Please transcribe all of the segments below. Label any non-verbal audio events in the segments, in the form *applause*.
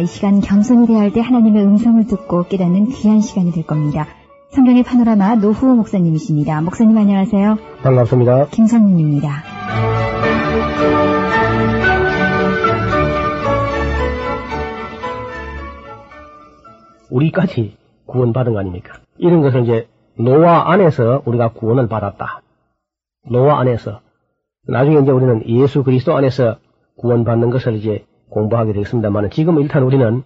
이 시간 겸손히 대할 때 하나님의 음성을 듣고 깨닫는 귀한 시간이 될 겁니다. 성경의 파노라마 노후호 목사님이십니다. 목사님 안녕하세요. 반갑습니다. 김성윤입니다. 우리까지 구원받은 거 아닙니까? 이런 것을 이제 노아 안에서 우리가 구원을 받았다. 노아 안에서. 나중에 이제 우리는 예수 그리스도 안에서 구원받는 것을 이제 공부하게 되겠습니다만 지금 일단 우리는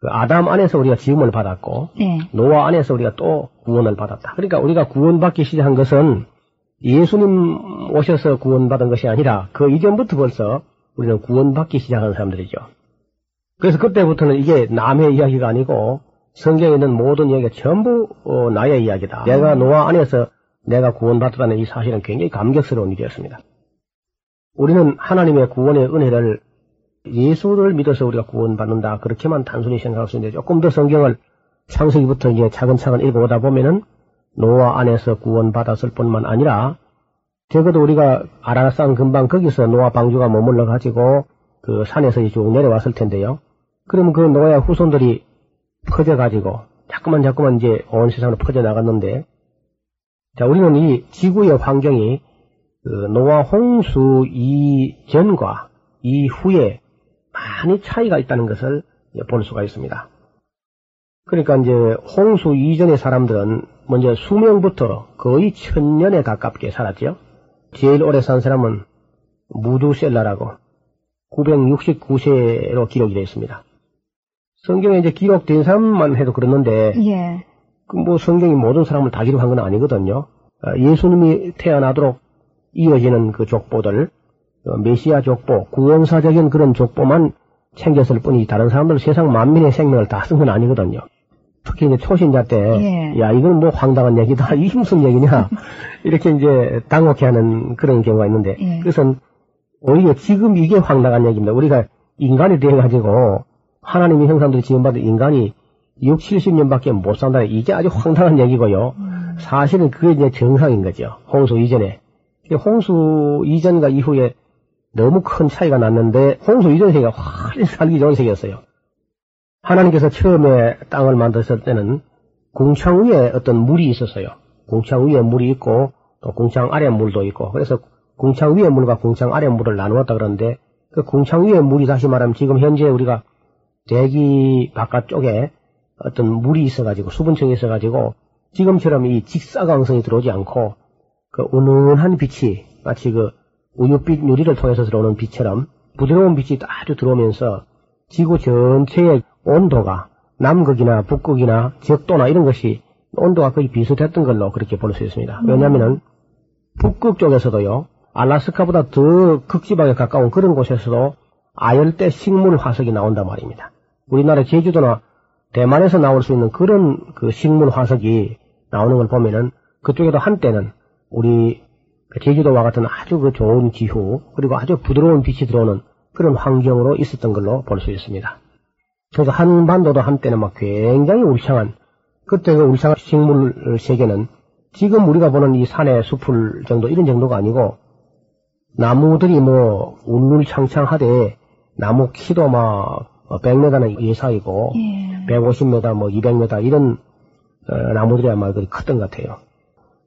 그 아담 안에서 우리가 지음을 받았고 네. 노아 안에서 우리가 또 구원을 받았다. 그러니까 우리가 구원받기 시작한 것은 예수님 오셔서 구원받은 것이 아니라 그 이전부터 벌써 우리는 구원받기 시작한 사람들이죠. 그래서 그때부터는 이게 남의 이야기가 아니고 성경에 있는 모든 이야기가 전부 어, 나의 이야기다. 내가 노아 안에서 내가 구원받았다는 이 사실은 굉장히 감격스러운 일이었습니다. 우리는 하나님의 구원의 은혜를 예수를 믿어서 우리가 구원받는다. 그렇게만 단순히 생각할 수 있는데 조금 더 성경을 창세기부터 이제 차근차근 읽어오다 보면은 노아 안에서 구원받았을 뿐만 아니라 적어도 우리가 아라산 근방 거기서 노아 방주가 머물러 가지고 그 산에서 쭉 내려왔을 텐데요. 그러면 그 노아의 후손들이 퍼져 가지고 자꾸만 자꾸만 이제 온 세상으로 퍼져 나갔는데 자 우리는 이 지구의 환경이 그 노아 홍수 이전과 이후에 많이 차이가 있다는 것을 볼 수가 있습니다. 그러니까 이제 홍수 이전의 사람들은 먼저 수명부터 거의 천년에 가깝게 살았죠. 제일 오래 산 사람은 무두셀라라고 969세로 기록이 되어 있습니다. 성경에 이제 기록된 사람만 해도 그렇는데 예. 그뭐 성경이 모든 사람을 다 기록한 건 아니거든요. 아, 예수님이 태어나도록 이어지는 그 족보들, 어, 메시아 족보, 구원사적인 그런 족보만 챙겼을 뿐이 다른 사람들 세상 만민의 생명을 다 쓴 건 아니거든요. 특히 이제 초신자 때, 예. 야, 이건 뭐 황당한 얘기다. *laughs* 이게 무슨 얘기냐. *laughs* 이렇게 이제 당혹해 하는 그런 경우가 있는데, 예. 그것은 오히려 지금 이게 황당한 얘기입니다. 우리가 인간이 돼가지고 하나님의 형상들이 지음받은 인간이 6, 70년밖에 못 산다. 이게 아주 황당한 얘기고요. 사실은 그게 이제 정상인 거죠. 홍수 이전에. 홍수 이전과 이후에 너무 큰 차이가 났는데 홍수 이전 세계가 훨씬 살기 좋은 세계였어요. 하나님께서 처음에 땅을 만드셨을 때는 궁창 위에 어떤 물이 있었어요. 궁창 위에 물이 있고 또 궁창 아래 물도 있고 그래서 궁창 위의 물과 궁창 아래 물을 나누었다 그러는데 그 궁창 위의 물이 다시 말하면 지금 현재 우리가 대기 바깥쪽에 어떤 물이 있어가지고 수분층이 있어가지고 지금처럼 이 직사광선이 들어오지 않고 그 은은한 빛이 마치 그 우유빛 유리를 통해서 들어오는 빛처럼 부드러운 빛이 아주 들어오면서 지구 전체의 온도가 남극이나 북극이나 적도나 이런 것이 온도가 거의 비슷했던 걸로 그렇게 볼 수 있습니다. 왜냐하면은 북극 쪽에서도요 알라스카보다 더 극지방에 가까운 그런 곳에서도 아열대 식물 화석이 나온단 말입니다. 우리나라 제주도나 대만에서 나올 수 있는 그런 그 식물 화석이 나오는 걸 보면은 그쪽에도 한때는 우리 그 제주도와 같은 아주 그 좋은 기후 그리고 아주 부드러운 빛이 들어오는 그런 환경으로 있었던 걸로 볼 수 있습니다. 그래서 한반도도 한때는 막 굉장히 울창한 그때 그 울창한 식물 세계는 지금 우리가 보는 이 산의 숲을 정도 이런 정도가 아니고 나무들이 뭐 울울창창하되 나무 키도 막 100m는 이상이고 예. 150m 뭐 200m 이런 어, 나무들이 아마 그리 컸던 것 같아요.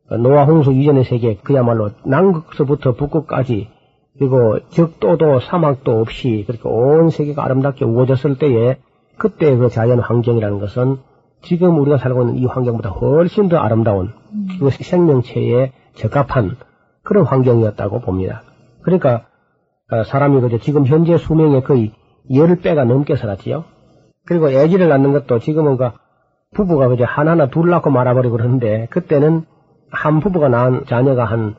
어, 노아 홍수 이전의 세계 그야말로 남극서부터 북극까지 그리고 적도도 사막도 없이 그렇게 온 세계가 아름답게 우거졌을 때에 그때 그 자연 환경이라는 것은 지금 우리가 살고 있는 이 환경보다 훨씬 더 아름다운 그 생명체에 적합한 그런 환경이었다고 봅니다. 그러니까 어, 사람이 그저 지금 현재 수명의 거의 10배가 넘게 살았지요. 그리고 아기를 낳는 것도 지금은 그 부부가 그저 하나하나 둘 낳고 말아버리고 그러는데 그때는 한 부부가 낳은 자녀가 한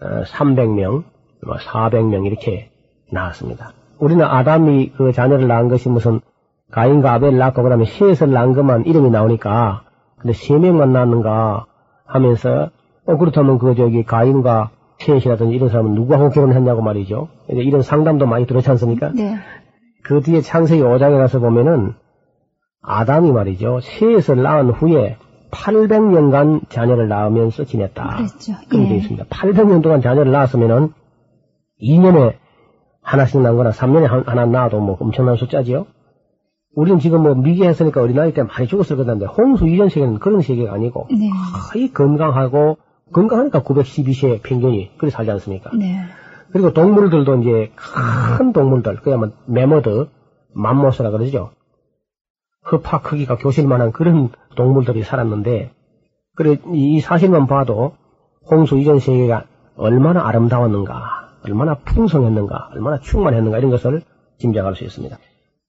300명, 400명 뭐 이렇게 나왔습니다. 우리는 아담이 그 자녀를 낳은 것이 무슨 가인과 아벨 낳고 그다음에 셋을 낳은 것만 이름이 나오니까 근데 세 명만 낳는가 하면서 어 그렇다면 그 저기 가인과 셋이라든지 이런 사람은 누구하고 결혼했냐고 말이죠. 이런 상담도 많이 들었지 않습니까? 네. 그 뒤에 창세기 5장에 가서 보면은 아담이 말이죠. 셋을 낳은 후에 800년간 자녀를 낳으면서 지냈다. 그렇죠. 그렇게 예. 되어 있습니다. 800년 동안 자녀를 낳았으면은 2년에 하나씩 낳은 거나 3년에 하나 낳아도 뭐 엄청난 숫자지요. 우리는 지금 뭐 미개했으니까 어린아이 때 많이 죽었을 건데 홍수 이전 세계는 그런 세계가 아니고 네. 거의 건강하고 건강하니까 912세 평균이 그렇게 살지 않습니까? 네. 그리고 동물들도 이제 큰 동물들, 그야말로 메머드, 맘모스라 그러죠. 흡파 크기가 교실만한 그런 동물들이 살았는데, 그래 이 사실만 봐도 홍수 이전 세계가 얼마나 아름다웠는가, 얼마나 풍성했는가, 얼마나 충만했는가 이런 것을 짐작할 수 있습니다.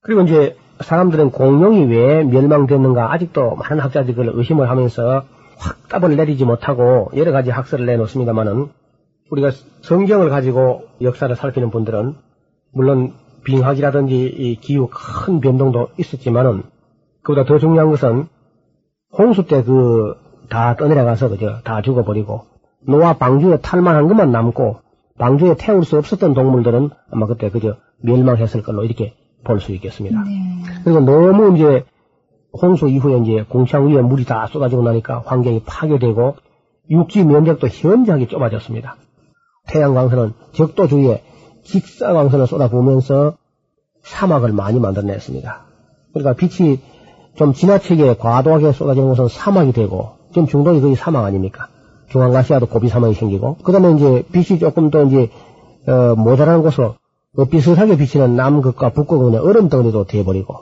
그리고 이제 사람들은 공룡이 왜 멸망됐는가 아직도 많은 학자들이 그걸 의심을 하면서 확 답을 내리지 못하고 여러 가지 학설을 내놓습니다만은 우리가 성경을 가지고 역사를 살피는 분들은 물론 빙하기라든지 이 기후 큰 변동도 있었지만은 그보다 더 중요한 것은 홍수 때 그 다 떠내려가서 그죠 다 죽어버리고 노아 방주에 탈만한 것만 남고 방주에 태울 수 없었던 동물들은 아마 그때 그저 멸망했을 걸로 이렇게 볼 수 있겠습니다. 네. 그리고 너무 이제 홍수 이후에 이제 공창 위에 물이 다 쏟아지고 나니까 환경이 파괴되고 육지 면적도 현저하게 좁아졌습니다. 태양광선은 적도 주위에 직사광선을 쏟아부으면서 사막을 많이 만들어냈습니다. 그러니까 빛이 좀 지나치게 과도하게 쏟아지는 것은 사막이 되고 지금 중동이 거의 사막 아닙니까? 중앙아시아도 고비 사막이 생기고 그다음에 이제 빛이 조금 더 이제 어, 모자라는 곳으로 그 비슷하게 비치는 남극과 북극은 그냥 얼음 덩어리도 돼버리고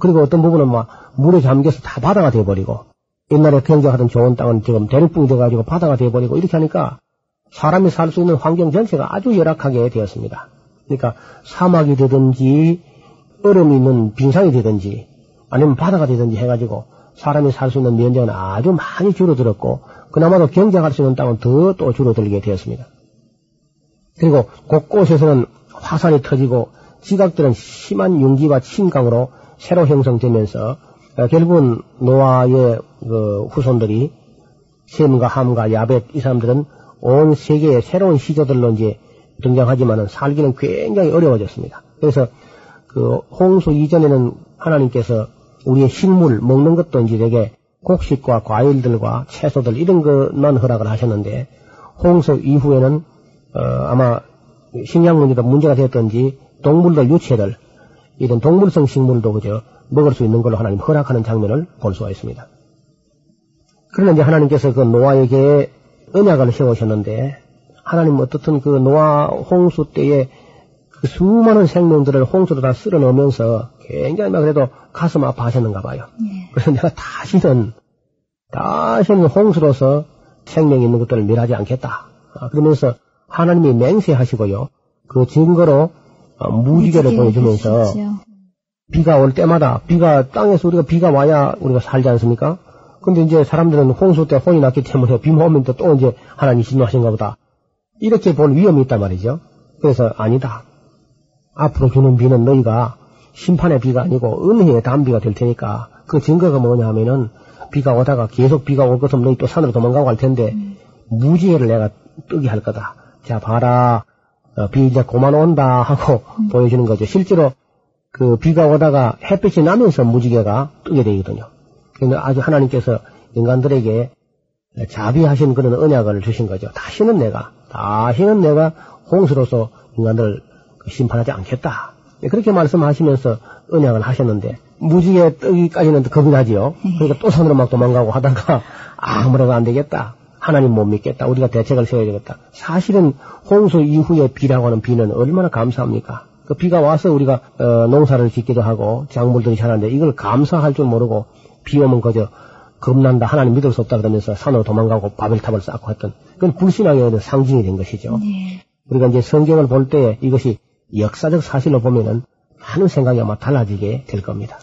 그리고 어떤 부분은 막 물에 잠겨서 다 바다가 돼버리고 옛날에 경작하던 좋은 땅은 지금 대륙붕이 돼가지고 바다가 돼버리고 이렇게 하니까 사람이 살 수 있는 환경 전체가 아주 열악하게 되었습니다. 그러니까 사막이 되든지 얼음이 있는 빙상이 되든지 아니면 바다가 되든지 해가지고 사람이 살 수 있는 면적은 아주 많이 줄어들었고 그나마도 경작할 수 있는 땅은 더 또 줄어들게 되었습니다. 그리고 곳곳에서는 화산이 터지고 지각들은 심한 융기와 침강으로 새로 형성되면서 어, 결국은 노아의 그 후손들이 셈과 함과 야벳 이 사람들은 온 세계의 새로운 시조들로 이제 등장하지만은 살기는 굉장히 어려워졌습니다. 그래서 그 홍수 이전에는 하나님께서 우리의 식물 먹는 것도 이제 되게 곡식과 과일들과 채소들 이런 것만 허락을 하셨는데 홍수 이후에는 어, 아마 식량 문제도 문제가 됐던지 동물들 유체들 이런 동물성 식물도 그저 먹을 수 있는 걸로 하나님 허락하는 장면을 볼 수가 있습니다. 그러나 이제 하나님께서 그 노아에게 언약을 세우셨는데 하나님 어떻든 그 노아 홍수 때에 그 수많은 생명들을 홍수로 다 쓸어 넣으면서 굉장히 막 그래도 가슴 아파하셨는가 봐요. 네. 그래서 내가 다시는 다시는 홍수로서 생명이 있는 것들을 멸하지 않겠다. 아, 그러면서 하나님이 맹세하시고요. 그 증거로 어, 무지개를 보여주면서 주시죠. 비가 올 때마다 비가 땅에서 우리가 비가 와야 우리가 살지 않습니까? 근데 이제 사람들은 홍수 때 혼이 났기 때문에 비만 오면 또, 또 이제 하나님 진노하신가 보다. 이렇게 볼 위험이 있단 말이죠. 그래서 아니다. 앞으로 주는 비는 너희가 심판의 비가 아니고 은혜의 담비가 될 테니까 그 증거가 뭐냐 하면은 비가 오다가 계속 비가 올 것은 너희 또 산으로 도망가고 할 텐데 무지개를 내가 뜨게 할 거다. 자 봐라 어, 비 이제 그만 온다 하고 보여주는 거죠. 실제로 그 비가 오다가 햇빛이 나면서 무지개가 뜨게 되거든요. 그러니까 아주 하나님께서 인간들에게 자비하신 그런 언약을 주신 거죠. 다시는 내가, 다시는 내가 홍수로서 인간들을 심판하지 않겠다. 네, 그렇게 말씀하시면서 언약을 하셨는데, 무지개 뜨기까지는 겁이 나지요. 그러니까 또 산으로 막 도망가고 하다가 *laughs* 아무래도 안 되겠다. 하나님 못 믿겠다. 우리가 대책을 세워야 되겠다. 사실은 홍수 이후에 비라고 하는 비는 얼마나 감사합니까? 그 비가 와서 우리가 어, 농사를 짓기도 하고 작물들이 자라는데 이걸 감사할 줄 모르고 비 오면 그저 겁난다 하나님 믿을 수 없다 그러면서 산으로 도망가고 바벨탑을 쌓고 했던 그건 불신앙의 상징이 된 것이죠. 네. 우리가 이제 성경을 볼 때 이것이 역사적 사실로 보면은 많은 생각이 아마 달라지게 될 겁니다.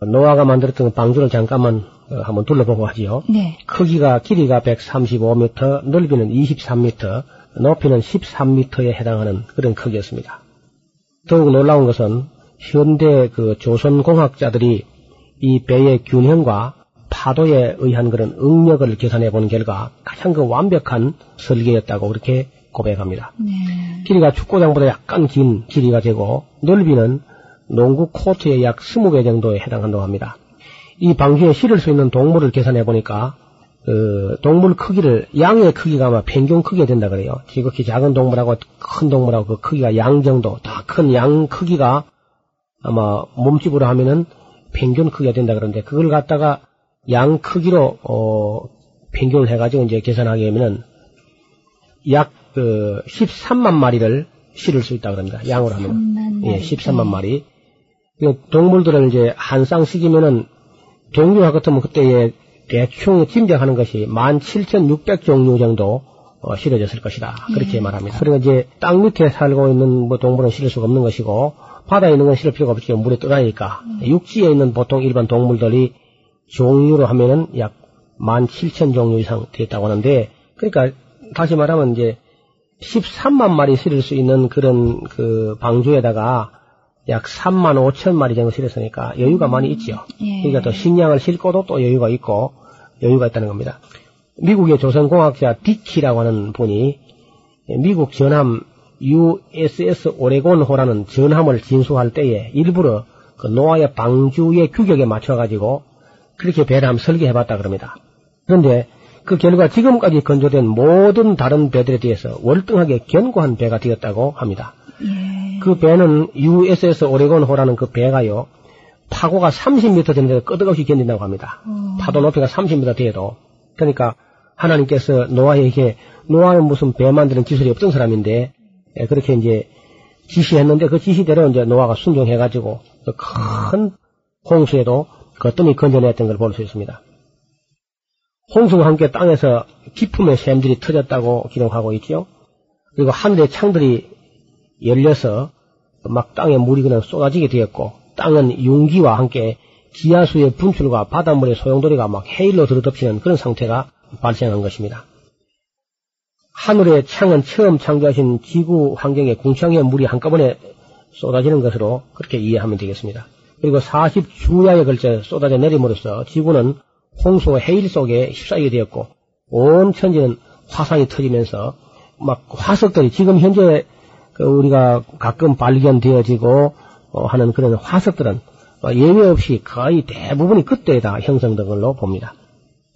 노아가 만들었던 방주를 잠깐만 어, 한번 둘러보고 하지요. 네. 크기가 길이가 135m, 넓이는 23m, 높이는 13m에 해당하는 그런 크기였습니다. 더욱 놀라운 것은 현대 그 조선 공학자들이 이 배의 균형과 파도에 의한 그런 응력을 계산해 본 결과 가장 그 완벽한 설계였다고 그렇게 고백합니다. 네. 길이가 축구장보다 약간 긴 길이가 되고 넓이는 농구 코트의 약 20배 정도에 해당한다고 합니다. 이 방주에 실을 수 있는 동물을 계산해 보니까 그 동물 크기를 양의 크기가 아마 평균 크기가 된다 그래요. 지극히 작은 동물하고 큰 동물하고 그 크기가 양 정도, 다 큰 양 크기가 아마 몸집으로 하면은 평균 크기가 된다 그러는데 그걸 갖다가 양 크기로 어 평균을 해가지고 이제 계산하게 되면은 약 그 13만 마리를 실을 수 있다 그럽니다. 양으로 하면 13만 예, 마리. 13만 마리. 그 동물들을 이제 한 쌍씩이면은 종류와 같으면 그때에 대충 짐작하는 것이 17,600 종류 정도 어, 실어졌을 것이다. 그렇게 예. 말합니다. 그리고 이제 땅 밑에 살고 있는 뭐 동물은 실을 수가 없는 것이고 바다에 있는 건 실을 필요가 없죠. 물에 떠다니까. 육지에 있는 보통 일반 동물들이 종류로 하면은 약 17,000 종류 이상 되었다고 하는데 그러니까 다시 말하면 이제 13만 마리 실을 수 있는 그런 그 방주에다가 약 3만 5천 마리 정도 실었으니까 여유가 많이 있죠. 예. 그러니까 또 식량을 싣고도 또 여유가 있고 여유가 있다는 겁니다. 미국의 조선공학자 디키라고 하는 분이 미국 전함 USS 오레곤호라는 전함을 진수할 때에 일부러 그 노아의 방주의 규격에 맞춰가지고 그렇게 배를 한번 설계해봤다 그럽니다. 그런데 그 결과 지금까지 건조된 모든 다른 배들에 비해서 월등하게 견고한 배가 되었다고 합니다. 예. 그 배는 USS 오레곤 호라는 그 배가요, 파고가 30m 되는데 끄덕없이 견딘다고 합니다. 어. 파도 높이가 30m 돼도. 그러니까 하나님께서 노아에게, 노아는 무슨 배 만드는 기술이 없던 사람인데, 예, 그렇게 이제 지시했는데 그 지시대로 이제 노아가 순종해가지고 그큰 홍수에도 거뜬히 건져냈던 걸 볼 수 있습니다. 홍수와 함께 땅에서 기품의 샘들이 터졌다고 기록하고 있죠. 그리고 하늘의 창들이 열려서 막 땅에 물이 그냥 쏟아지게 되었고 땅은 융기와 함께 지하수의 분출과 바닷물의 소용돌이가 막 해일로 들어덮치는 그런 상태가 발생한 것입니다. 하늘의 창은 처음 창조하신 지구 환경에 궁창의 물이 한꺼번에 쏟아지는 것으로 그렇게 이해하면 되겠습니다. 그리고 40주야에 걸쳐 쏟아져 내림으로써 지구는 홍수와 해일 속에 휩싸이게 되었고 온 천지는 화산이 터지면서 막 화석들이 지금 현재 그 우리가 가끔 발견되어지고 어, 하는 그런 화석들은 어, 예외 없이 거의 대부분이 그때 다 형성된 걸로 봅니다.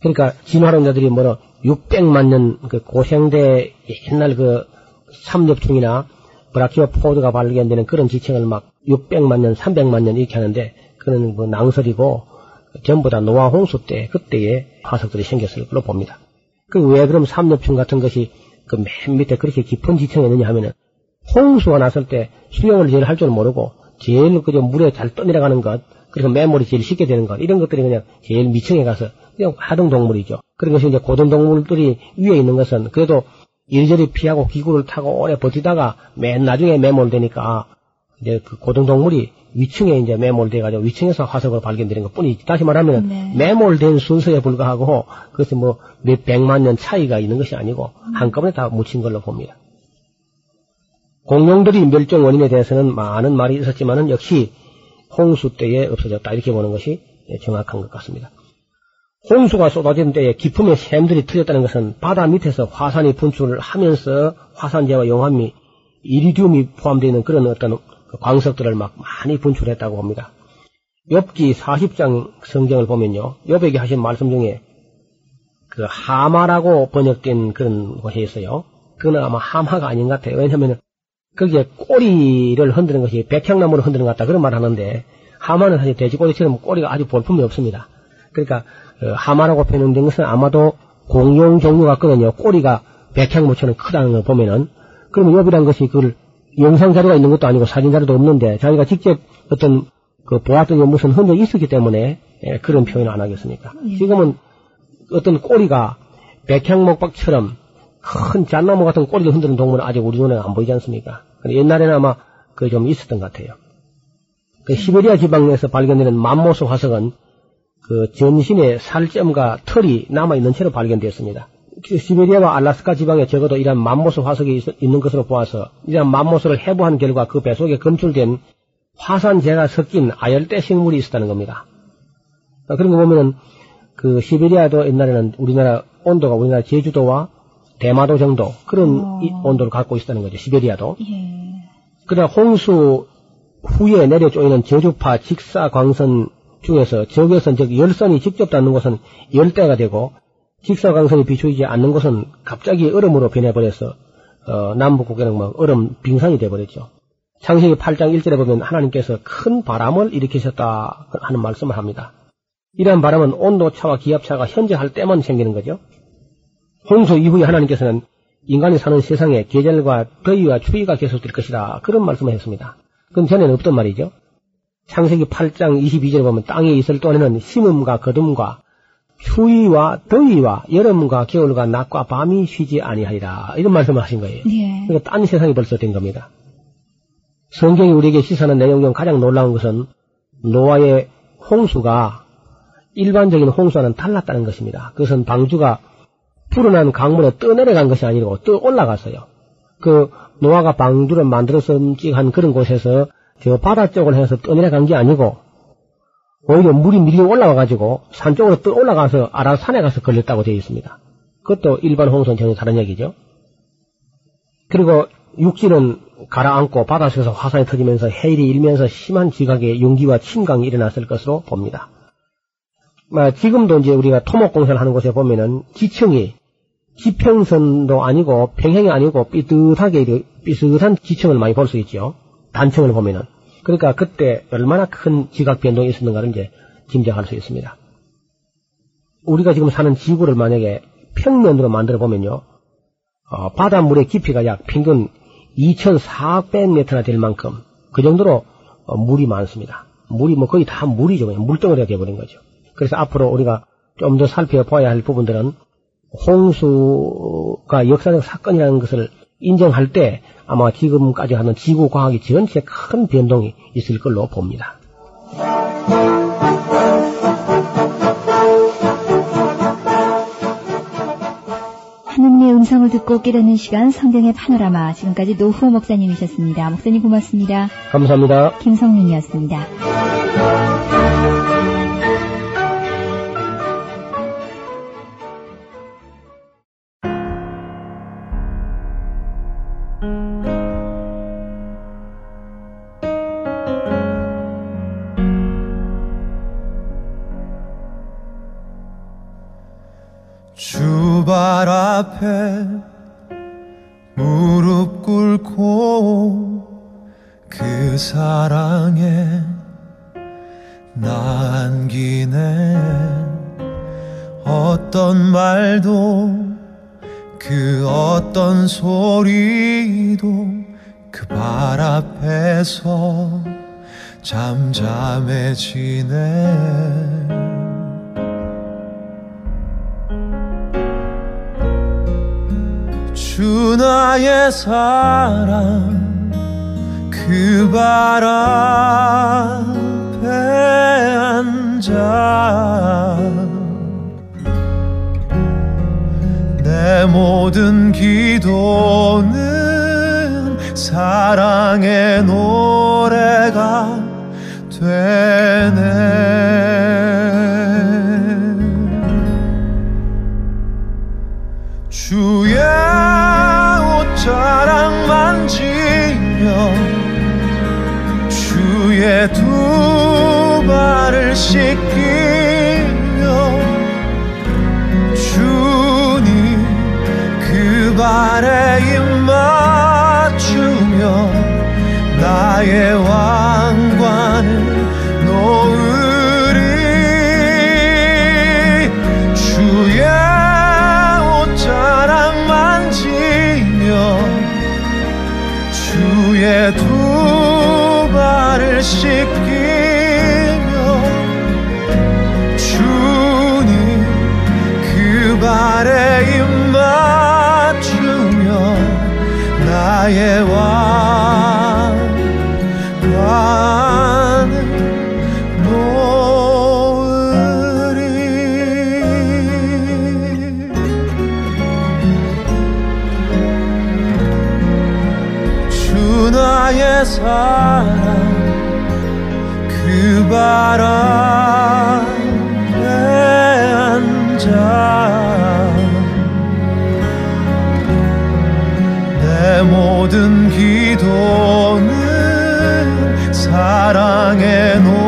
그러니까 진화론자들이 뭐로 600만 년 그 고생대 옛날 그 삼엽충이나 브라키오 포드가 발견되는 그런 지층을 막 600만 년, 300만 년 이렇게 하는데 그는 뭐 낭설이고 전부 다 노아 홍수 때 그때의 화석들이 생겼을 걸로 봅니다. 그 왜 그럼 삼엽충 같은 것이 그 맨 밑에 그렇게 깊은 지층에 있느냐 하면은 홍수가 났을 때 수영을 제일 할 줄 모르고 제일 그저 물에 잘 떠내려가는 것 그리고 매몰이 제일 쉽게 되는 것 이런 것들이 그냥 제일 미층에 가서 그냥 하등 동물이죠. 그런 것이 이제 고등 동물들이 위에 있는 것은 그래도 이리저리 피하고 기구를 타고 오래 버티다가 맨 나중에 매몰되니까 이제 그 고등 동물이 위층에 이제 매몰돼가지고 위층에서 화석으로 발견되는 것 뿐이지. 다시 말하면 네. 매몰된 순서에 불과하고 그것이 뭐 몇 백만 년 차이가 있는 것이 아니고 한꺼번에 다 묻힌 걸로 봅니다. 공룡들이 멸종 원인에 대해서는 많은 말이 있었지만은 역시 홍수 때에 없어졌다 이렇게 보는 것이 정확한 것 같습니다. 홍수가 쏟아진 때에 기품의 샘들이 터졌다는 것은 바다 밑에서 화산이 분출을 하면서 화산재와 용암이 이리듐이 포함되어 있는 그런 어떤 광석들을 막 많이 분출했다고 봅니다. 엽기 40장 성경을 보면요. 엽에게 하신 말씀 중에 그 하마라고 번역된 그런 곳이 있어요. 그건 아마 하마가 아닌 것 같아요. 왜냐하면 거기에 꼬리를 흔드는 것이 백향나무를 흔드는 것 같다 그런 말 하는데 하마는 사실 돼지꼬리처럼 꼬리가 아주 볼품이 없습니다. 그러니까 어, 하마라고 표현된 것은 아마도 공룡 종류 같거든요. 꼬리가 백향모처럼 크다는 걸 보면은 그러면 엽이란 것이 그걸 영상 자료가 있는 것도 아니고 사진 자료도 없는데 자기가 직접 어떤 그 보았던 게 무슨 흔적이 있었기 때문에 예, 그런 표현을 안 하겠습니까? 지금은 어떤 꼬리가 백향목박처럼 큰 잣나무 같은 꼬리를 흔드는 동물은 아직 우리 눈에 안 보이지 않습니까? 옛날에는 아마 그 좀 있었던 것 같아요. 그 시베리아 지방에서 발견되는 맘모스 화석은 그 전신에 살점과 털이 남아있는 채로 발견되었습니다. 그 시베리아와 알라스카 지방에 적어도 이러한 맘모스 화석이 있, 는 것으로 보아서 이러한 맘모스를 해부한 결과 그 배 속에 검출된 화산재가 섞인 아열대 생물이 있었다는 겁니다. 어, 그런 거 보면은 그 시베리아도 옛날에는 우리나라 온도가 우리나라 제주도와 대마도 정도 그런 어. 온도를 갖고 있었다는 거죠. 시베리아도. 예. 그러나 홍수 후에 내려 쪼이는 저주파 직사광선 중에서 적외선 즉 열선이 직접 닿는 곳은 열대가 되고 직사광선이 비추이지 않는 곳은 갑자기 얼음으로 변해버려서 어, 남북국에는 뭐 얼음 빙산이 돼버렸죠. 창세기 8장 1절에 보면 하나님께서 큰 바람을 일으키셨다 하는 말씀을 합니다. 이러한 바람은 온도차와 기압차가 현저할 때만 생기는 거죠. 홍수 이후에 하나님께서는 인간이 사는 세상에 계절과 더위와 추위가 계속될 것이다. 그런 말씀을 했습니다. 그럼 전에는 없던 말이죠. 창세기 8장 22절에 보면 땅에 있을 동안에는 심음과 거둠과 추위와 더위와 여름과 겨울과 낮과 밤이 쉬지 아니하리라. 이런 말씀을 하신 거예요. 예. 그러니까 딴 세상이 벌써 된 겁니다. 성경이 우리에게 시사하는 내용 중 가장 놀라운 것은 노아의 홍수가 일반적인 홍수와는 달랐다는 것입니다. 그것은 방주가 불어난 강물에 떠내려간 것이 아니고 떠 올라갔어요. 그 노아가 방주를 만들어서 한 그런 곳에서 저 바다 쪽을 해서 떠내려간 게 아니고 오히려 물이 밀려 올라와가지고 산 쪽으로 떠 올라가서 아라산에 가서 걸렸다고 되어 있습니다. 그것도 일반 홍수는 전혀 다른 얘기죠. 그리고 육지는 가라앉고 바닷속에서 화산이 터지면서 해일이 일면서 심한 지각의 용기와 침강이 일어났을 것으로 봅니다. 지금도 이제 우리가 토목공사를 하는 곳에 보면은 지층이 지평선도 아니고 평행이 아니고 삐뚤하게 삐뚤한 지층을 많이 볼 수 있죠. 단층을 보면은. 그러니까 그때 얼마나 큰 지각 변동이 있었는가를 이제 짐작할 수 있습니다. 우리가 지금 사는 지구를 만약에 평면으로 만들어 보면요. 어, 바닷물의 깊이가 약 평균 2,400m나 될 만큼 그 정도로 어, 물이 많습니다. 물이 뭐 거의 다 물이죠. 그냥 물덩어리가 되어버린 거죠. 그래서 앞으로 우리가 좀 더 살펴봐야 할 부분들은 홍수가 역사적 사건이라는 것을 인정할 때 아마 지금까지 하는 지구 과학이 전체 큰 변동이 있을 걸로 봅니다. 하느님의 음성을 듣고 깨닫는 시간 성경의 파노라마 지금까지 노후 목사님이셨습니다. 목사님 고맙습니다. 감사합니다. 김성윤이었습니다. 주 나의 사랑 그 발 앞에 앉아. 내 모든 기도는 사랑의 노래가 되네 주의 두 발을 씻기며 주님 그 발에 입 맞추며 나의 왕 바람에 앉아 내 모든 기도는 사랑의 놓아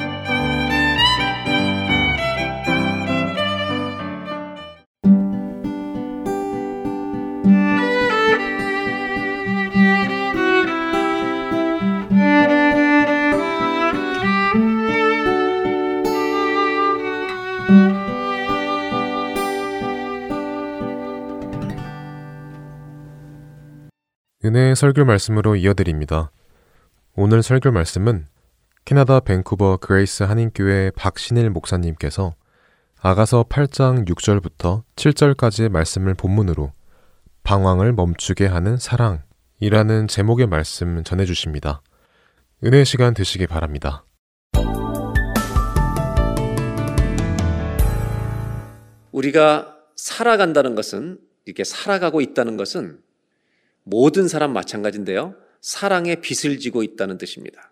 은혜의 설교 말씀으로 이어드립니다. 오늘 설교 말씀은 캐나다 밴쿠버 그레이스 한인교회 박신일 목사님께서 아가서 8장 6절부터 7절까지의 말씀을 본문으로 방황을 멈추게 하는 사랑이라는 제목의 말씀 전해주십니다. 은혜 시간 되시기 바랍니다. 우리가 살아간다는 것은 이렇게 살아가고 있다는 것은 모든 사람 마찬가지인데요. 사랑의 빚을 지고 있다는 뜻입니다.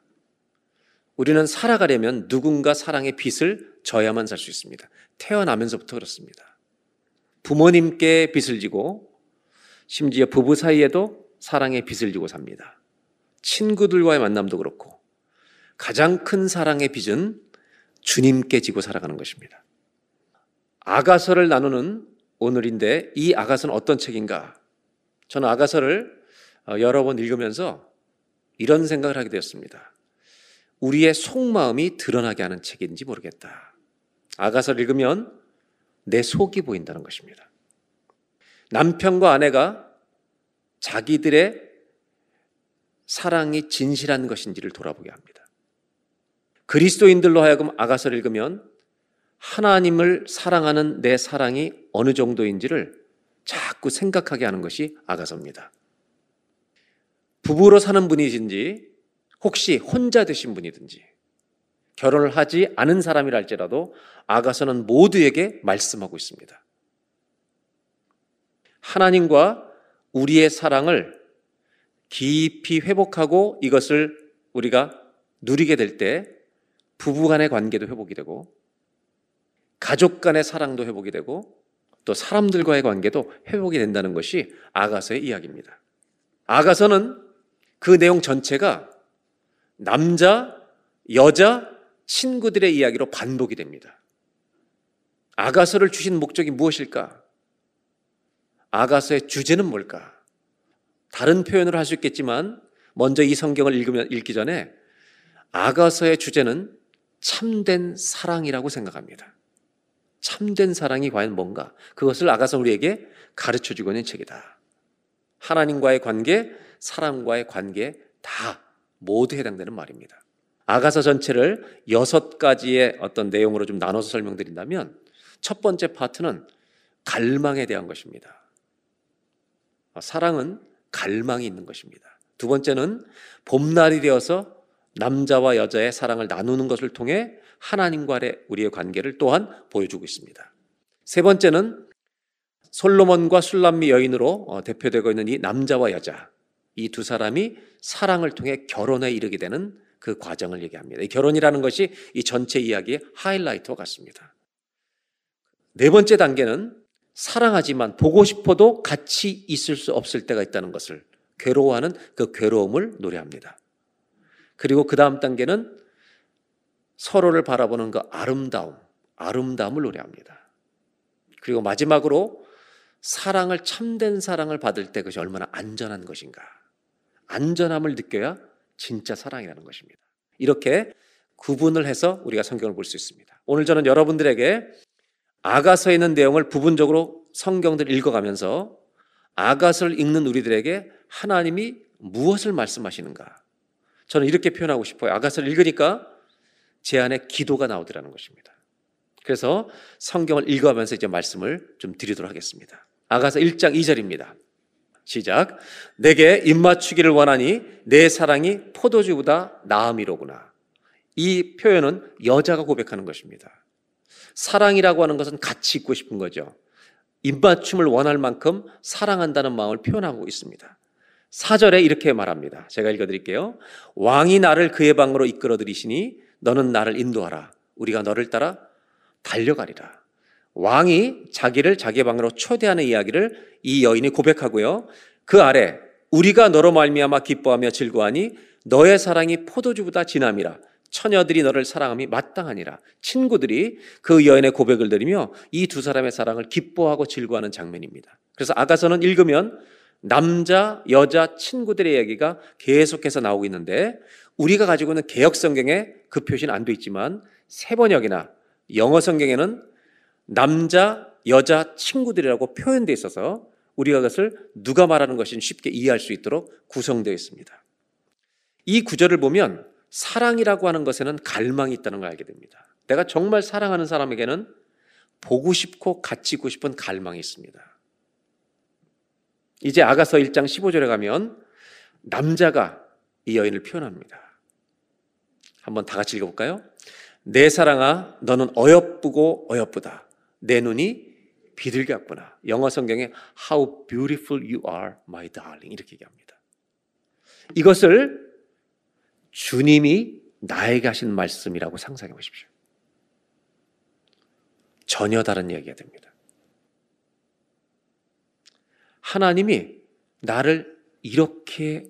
우리는 살아가려면 누군가 사랑의 빚을 져야만 살 수 있습니다. 태어나면서부터 그렇습니다. 부모님께 빚을 지고 심지어 부부 사이에도 사랑의 빚을 지고 삽니다. 친구들과의 만남도 그렇고 가장 큰 사랑의 빚은 주님께 지고 살아가는 것입니다. 아가서를 나누는 오늘인데 이 아가서는 어떤 책인가? 저는 아가서를 어, 여러 번 읽으면서 이런 생각을 하게 되었습니다. 우리의 속마음이 드러나게 하는 책인지 모르겠다. 아가서를 읽으면 내 속이 보인다는 것입니다. 남편과 아내가 자기들의 사랑이 진실한 것인지를 돌아보게 합니다. 그리스도인들로 하여금 아가서를 읽으면 하나님을 사랑하는 내 사랑이 어느 정도인지를 자꾸 생각하게 하는 것이 아가서입니다. 부부로 사는 분이신지 혹시 혼자 되신 분이든지 결혼을 하지 않은 사람이라 할지라도 아가서는 모두에게 말씀하고 있습니다. 하나님과 우리의 사랑을 깊이 회복하고 이것을 우리가 누리게 될 때 부부 간의 관계도 회복이 되고 가족 간의 사랑도 회복이 되고 또 사람들과의 관계도 회복이 된다는 것이 아가서의 이야기입니다. 아가서는 그 내용 전체가 남자, 여자, 친구들의 이야기로 반복이 됩니다. 아가서를 주신 목적이 무엇일까? 아가서의 주제는 뭘까? 다른 표현을 할수 있겠지만 먼저 이 성경을 읽으면 읽기 전에 아가서의 주제는 참된 사랑이라고 생각합니다. 참된 사랑이 과연 뭔가? 그것을 아가서 우리에게 가르쳐 주고 있는 책이다. 하나님과의 관계, 사람과의 관계 다 모두 해당되는 말입니다. 아가서 전체를 여섯 가지의 어떤 내용으로 좀 나눠서 설명드린다면 첫 번째 파트는 갈망에 대한 것입니다. 사랑은 갈망이 있는 것입니다. 두 번째는 봄날이 되어서 남자와 여자의 사랑을 나누는 것을 통해 하나님과의 우리의 관계를 또한 보여주고 있습니다. 세 번째는 솔로몬과 술람미 여인으로 어, 대표되고 있는 이 남자와 여자 이 두 사람이 사랑을 통해 결혼에 이르게 되는 그 과정을 얘기합니다. 이 결혼이라는 것이 이 전체 이야기의 하이라이트와 같습니다. 네 번째 단계는 사랑하지만 보고 싶어도 같이 있을 수 없을 때가 있다는 것을 괴로워하는 그 괴로움을 노래합니다. 그리고 그 다음 단계는 서로를 바라보는 그 아름다움, 아름다움을 노래합니다. 그리고 마지막으로 사랑을 참된 사랑을 받을 때 그것이 얼마나 안전한 것인가. 안전함을 느껴야 진짜 사랑이라는 것입니다. 이렇게 구분을 해서 우리가 성경을 볼 수 있습니다. 오늘 저는 여러분들에게 아가서에 있는 내용을 부분적으로 성경들 읽어가면서 아가서를 읽는 우리들에게 하나님이 무엇을 말씀하시는가? 저는 이렇게 표현하고 싶어요. 아가서를 읽으니까 제 안에 기도가 나오더라는 것입니다. 그래서 성경을 읽어가면서 이제 말씀을 좀 드리도록 하겠습니다. 아가서 1장 2절입니다. 시작. 내게 입맞추기를 원하니 내 사랑이 포도주보다 나음이로구나. 이 표현은 여자가 고백하는 것입니다. 사랑이라고 하는 것은 같이 있고 싶은 거죠. 입맞춤을 원할 만큼 사랑한다는 마음을 표현하고 있습니다. 4절에 이렇게 말합니다. 제가 읽어 드릴게요. 왕이 나를 그의 방으로 이끌어 들이시니 너는 나를 인도하라. 우리가 너를 따라 달려가리라. 왕이 자기를 자기 방으로 초대하는 이야기를 이 여인이 고백하고요. 그 아래 우리가 너로 말미암아 기뻐하며 즐거하니 너의 사랑이 포도주보다 진함이라. 처녀들이 너를 사랑함이 마땅하니라. 친구들이 그 여인의 고백을 들으며 이 두 사람의 사랑을 기뻐하고 즐거워하는 장면입니다. 그래서 아가서는 읽으면 남자, 여자, 친구들의 이야기가 계속해서 나오고 있는데 우리가 가지고 있는 개혁 성경에 그 표시는 안 돼 있지만 세 번역이나 영어 성경에는 남자, 여자, 친구들이라고 표현되어 있어서 우리가 그것을 누가 말하는 것인지 쉽게 이해할 수 있도록 구성되어 있습니다. 이 구절을 보면 사랑이라고 하는 것에는 갈망이 있다는 걸 알게 됩니다. 내가 정말 사랑하는 사람에게는 보고 싶고 있고 싶은 갈망이 있습니다. 이제 아가서 1장 15절에 가면 남자가 이 여인을 표현합니다. 한번 다 같이 읽어볼까요? 내 사랑아, 너는 어여쁘고 어여쁘다. 내 눈이 비둘기 같구나. 영어 성경에 How beautiful you are, my darling. 이렇게 얘기합니다. 이것을 주님이 나에게 하신 말씀이라고 상상해 보십시오. 전혀 다른 이야기가 됩니다. 하나님이 나를 이렇게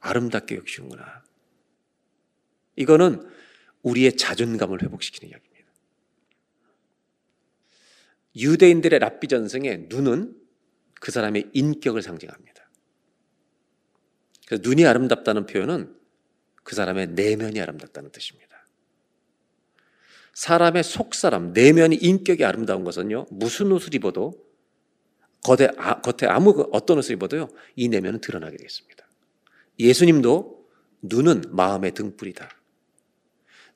아름답게 여기시는구나. 이거는 우리의 자존감을 회복시키는 이야기입니다. 유대인들의 랍비 전승의 눈은 그 사람의 인격을 상징합니다. 그래서 눈이 아름답다는 표현은 그 사람의 내면이 아름답다는 뜻입니다. 사람의 속사람, 내면이 인격이 아름다운 것은요, 무슨 옷을 입어도 겉에, 아, 겉에 아무 그 어떤 옷을 입어도요, 이 내면은 드러나게 되겠습니다. 예수님도 눈은 마음의 등불이다.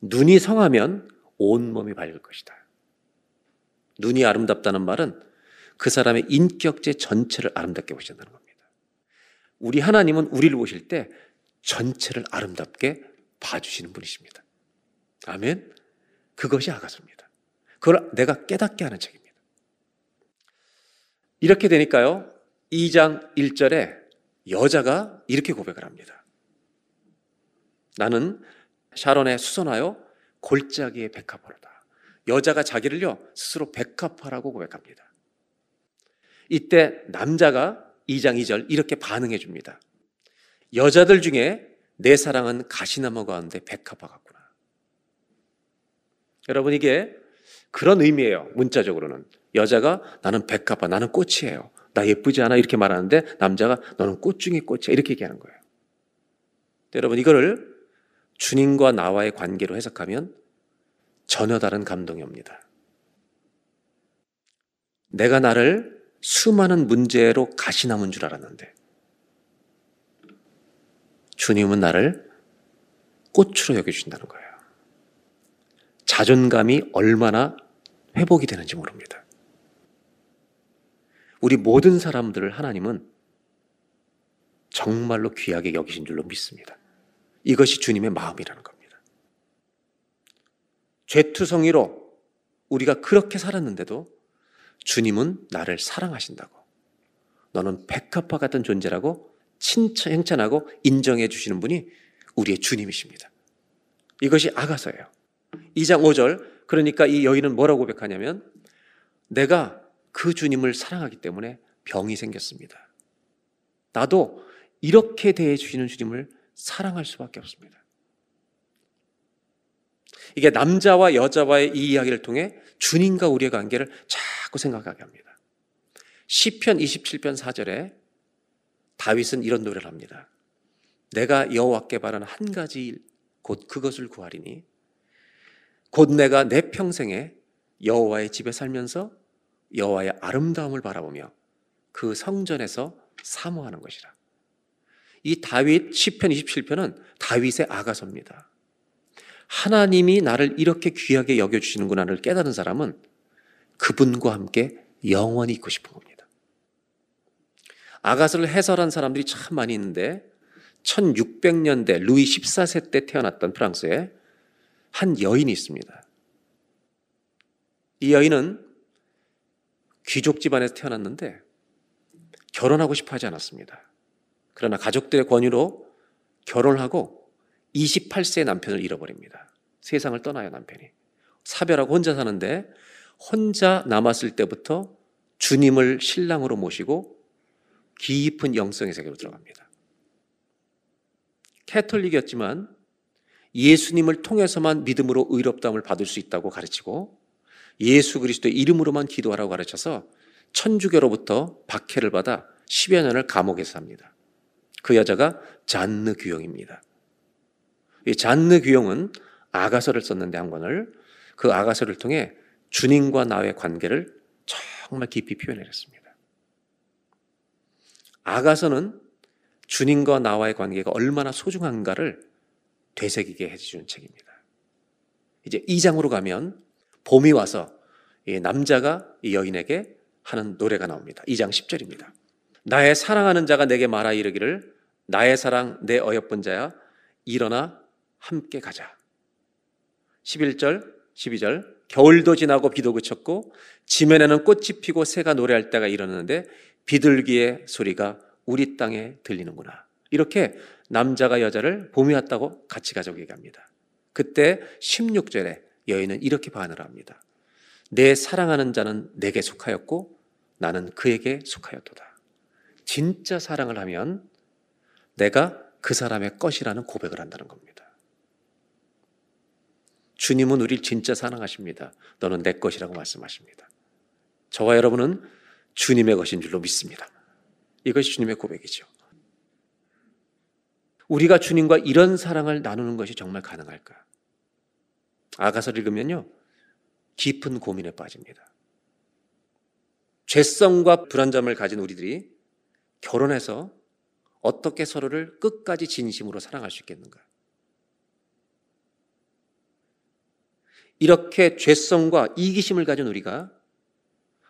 눈이 성하면 온몸이 밝을 것이다. 눈이 아름답다는 말은 그 사람의 인격체 전체를 아름답게 보신다는 겁니다. 우리 하나님은 우리를 보실 때 전체를 아름답게 봐주시는 분이십니다. 아멘. 그것이 아가서입니다. 그걸 내가 깨닫게 하는 책입니다. 이렇게 되니까요. 2장 1절에 여자가 이렇게 고백을 합니다. 나는 샤론에 수선하여 골짜기의 백합화로다. 여자가 자기를요, 스스로 백합화라고 고백합니다. 이때 남자가 2장 2절 이렇게 반응해 줍니다. 여자들 중에 내 사랑은 가시나무 가운데 백합화 같구나. 여러분 이게 그런 의미예요. 문자적으로는 여자가 나는 백합화, 나는 꽃이에요. 나 예쁘지 않아 이렇게 말하는데 남자가 너는 꽃 중에 꽃이야 이렇게 얘기하는 거예요. 여러분 이거를 주님과 나와의 관계로 해석하면 전혀 다른 감동이 옵니다. 내가 나를 수많은 문제로 가시나무인 줄 알았는데 주님은 나를 꽃으로 여겨주신다는 거예요. 자존감이 얼마나 회복이 되는지 모릅니다. 우리 모든 사람들을 하나님은 정말로 귀하게 여기신 줄로 믿습니다. 이것이 주님의 마음이라는 겁니다. 죄투성이로 우리가 그렇게 살았는데도 주님은 나를 사랑하신다고. 너는 백합화 같은 존재라고 칭찬, 칭찬하고 인정해 주시는 분이 우리의 주님이십니다. 이것이 아가서예요. 2장 5절. 그러니까 이 여인은 뭐라고 고백하냐면 내가 그 주님을 사랑하기 때문에 병이 생겼습니다. 나도 이렇게 대해 주시는 주님을 사랑할 수밖에 없습니다. 이게 남자와 여자와의 이 이야기를 통해 주님과 우리의 관계를 자꾸 생각하게 합니다. 시편 27편 4절에 다윗은 이런 노래를 합니다. 내가 여호와께 바라는 한 가지 일, 곧 그것을 구하리니 곧 내가 내 평생에 여호와의 집에 살면서 여호와의 아름다움을 바라보며 그 성전에서 사모하는 것이라. 이 다윗 시편 27편은 다윗의 아가서입니다. 하나님이 나를 이렇게 귀하게 여겨 주시는구나를 깨달은 사람은 그분과 함께 영원히 있고 싶은 겁니다. 아가서를 해설한 사람들이 참 많이 있는데 1600년대 루이 14세 때 태어났던 프랑스에 한 여인이 있습니다. 이 여인은 귀족 집안에서 태어났는데 결혼하고 싶어 하지 않았습니다. 그러나 가족들의 권유로 결혼하고 28세의 남편을 잃어버립니다. 세상을 떠나요, 남편이. 사별하고 혼자 사는데 혼자 남았을 때부터 주님을 신랑으로 모시고 깊은 영성의 세계로 들어갑니다. 캐톨릭이었지만 예수님을 통해서만 믿음으로 의롭다함을 받을 수 있다고 가르치고 예수 그리스도의 이름으로만 기도하라고 가르쳐서 천주교로부터 박해를 받아 10여 년을 감옥에서 삽니다. 그 여자가 잔느 규영입니다. 이 잔느 규영은 아가서를 썼는데 한 권을 그 아가서를 통해 주님과 나의 관계를 정말 깊이 표현했습니다. 아가서는 주님과 나와의 관계가 얼마나 소중한가를 되새기게 해주는 책입니다. 이제 2장으로 가면 봄이 와서 남자가 이 여인에게 하는 노래가 나옵니다. 2장 10절입니다. 나의 사랑하는 자가 내게 말하 이르기를 나의 사랑 내 어여쁜 자야 일어나 함께 가자. 11절 12절 겨울도 지나고 비도 그쳤고 지면에는 꽃이 피고 새가 노래할 때가 이르는데 비둘기의 소리가 우리 땅에 들리는구나. 이렇게 남자가 여자를 봄이 왔다고 같이 가자고 얘기합니다. 그때 16절에 여인은 이렇게 반을 합니다. 내 사랑하는 자는 내게 속하였고 나는 그에게 속하였도다. 진짜 사랑을 하면 내가 그 사람의 것이라는 고백을 한다는 겁니다. 주님은 우리를 진짜 사랑하십니다. 너는 내 것이라고 말씀하십니다. 저와 여러분은 주님의 것인 줄로 믿습니다. 이것이 주님의 고백이죠. 우리가 주님과 이런 사랑을 나누는 것이 정말 가능할까? 아가서를 읽으면요. 깊은 고민에 빠집니다. 죄성과 불안점을 가진 우리들이 결혼해서 어떻게 서로를 끝까지 진심으로 사랑할 수 있겠는가? 이렇게 죄성과 이기심을 가진 우리가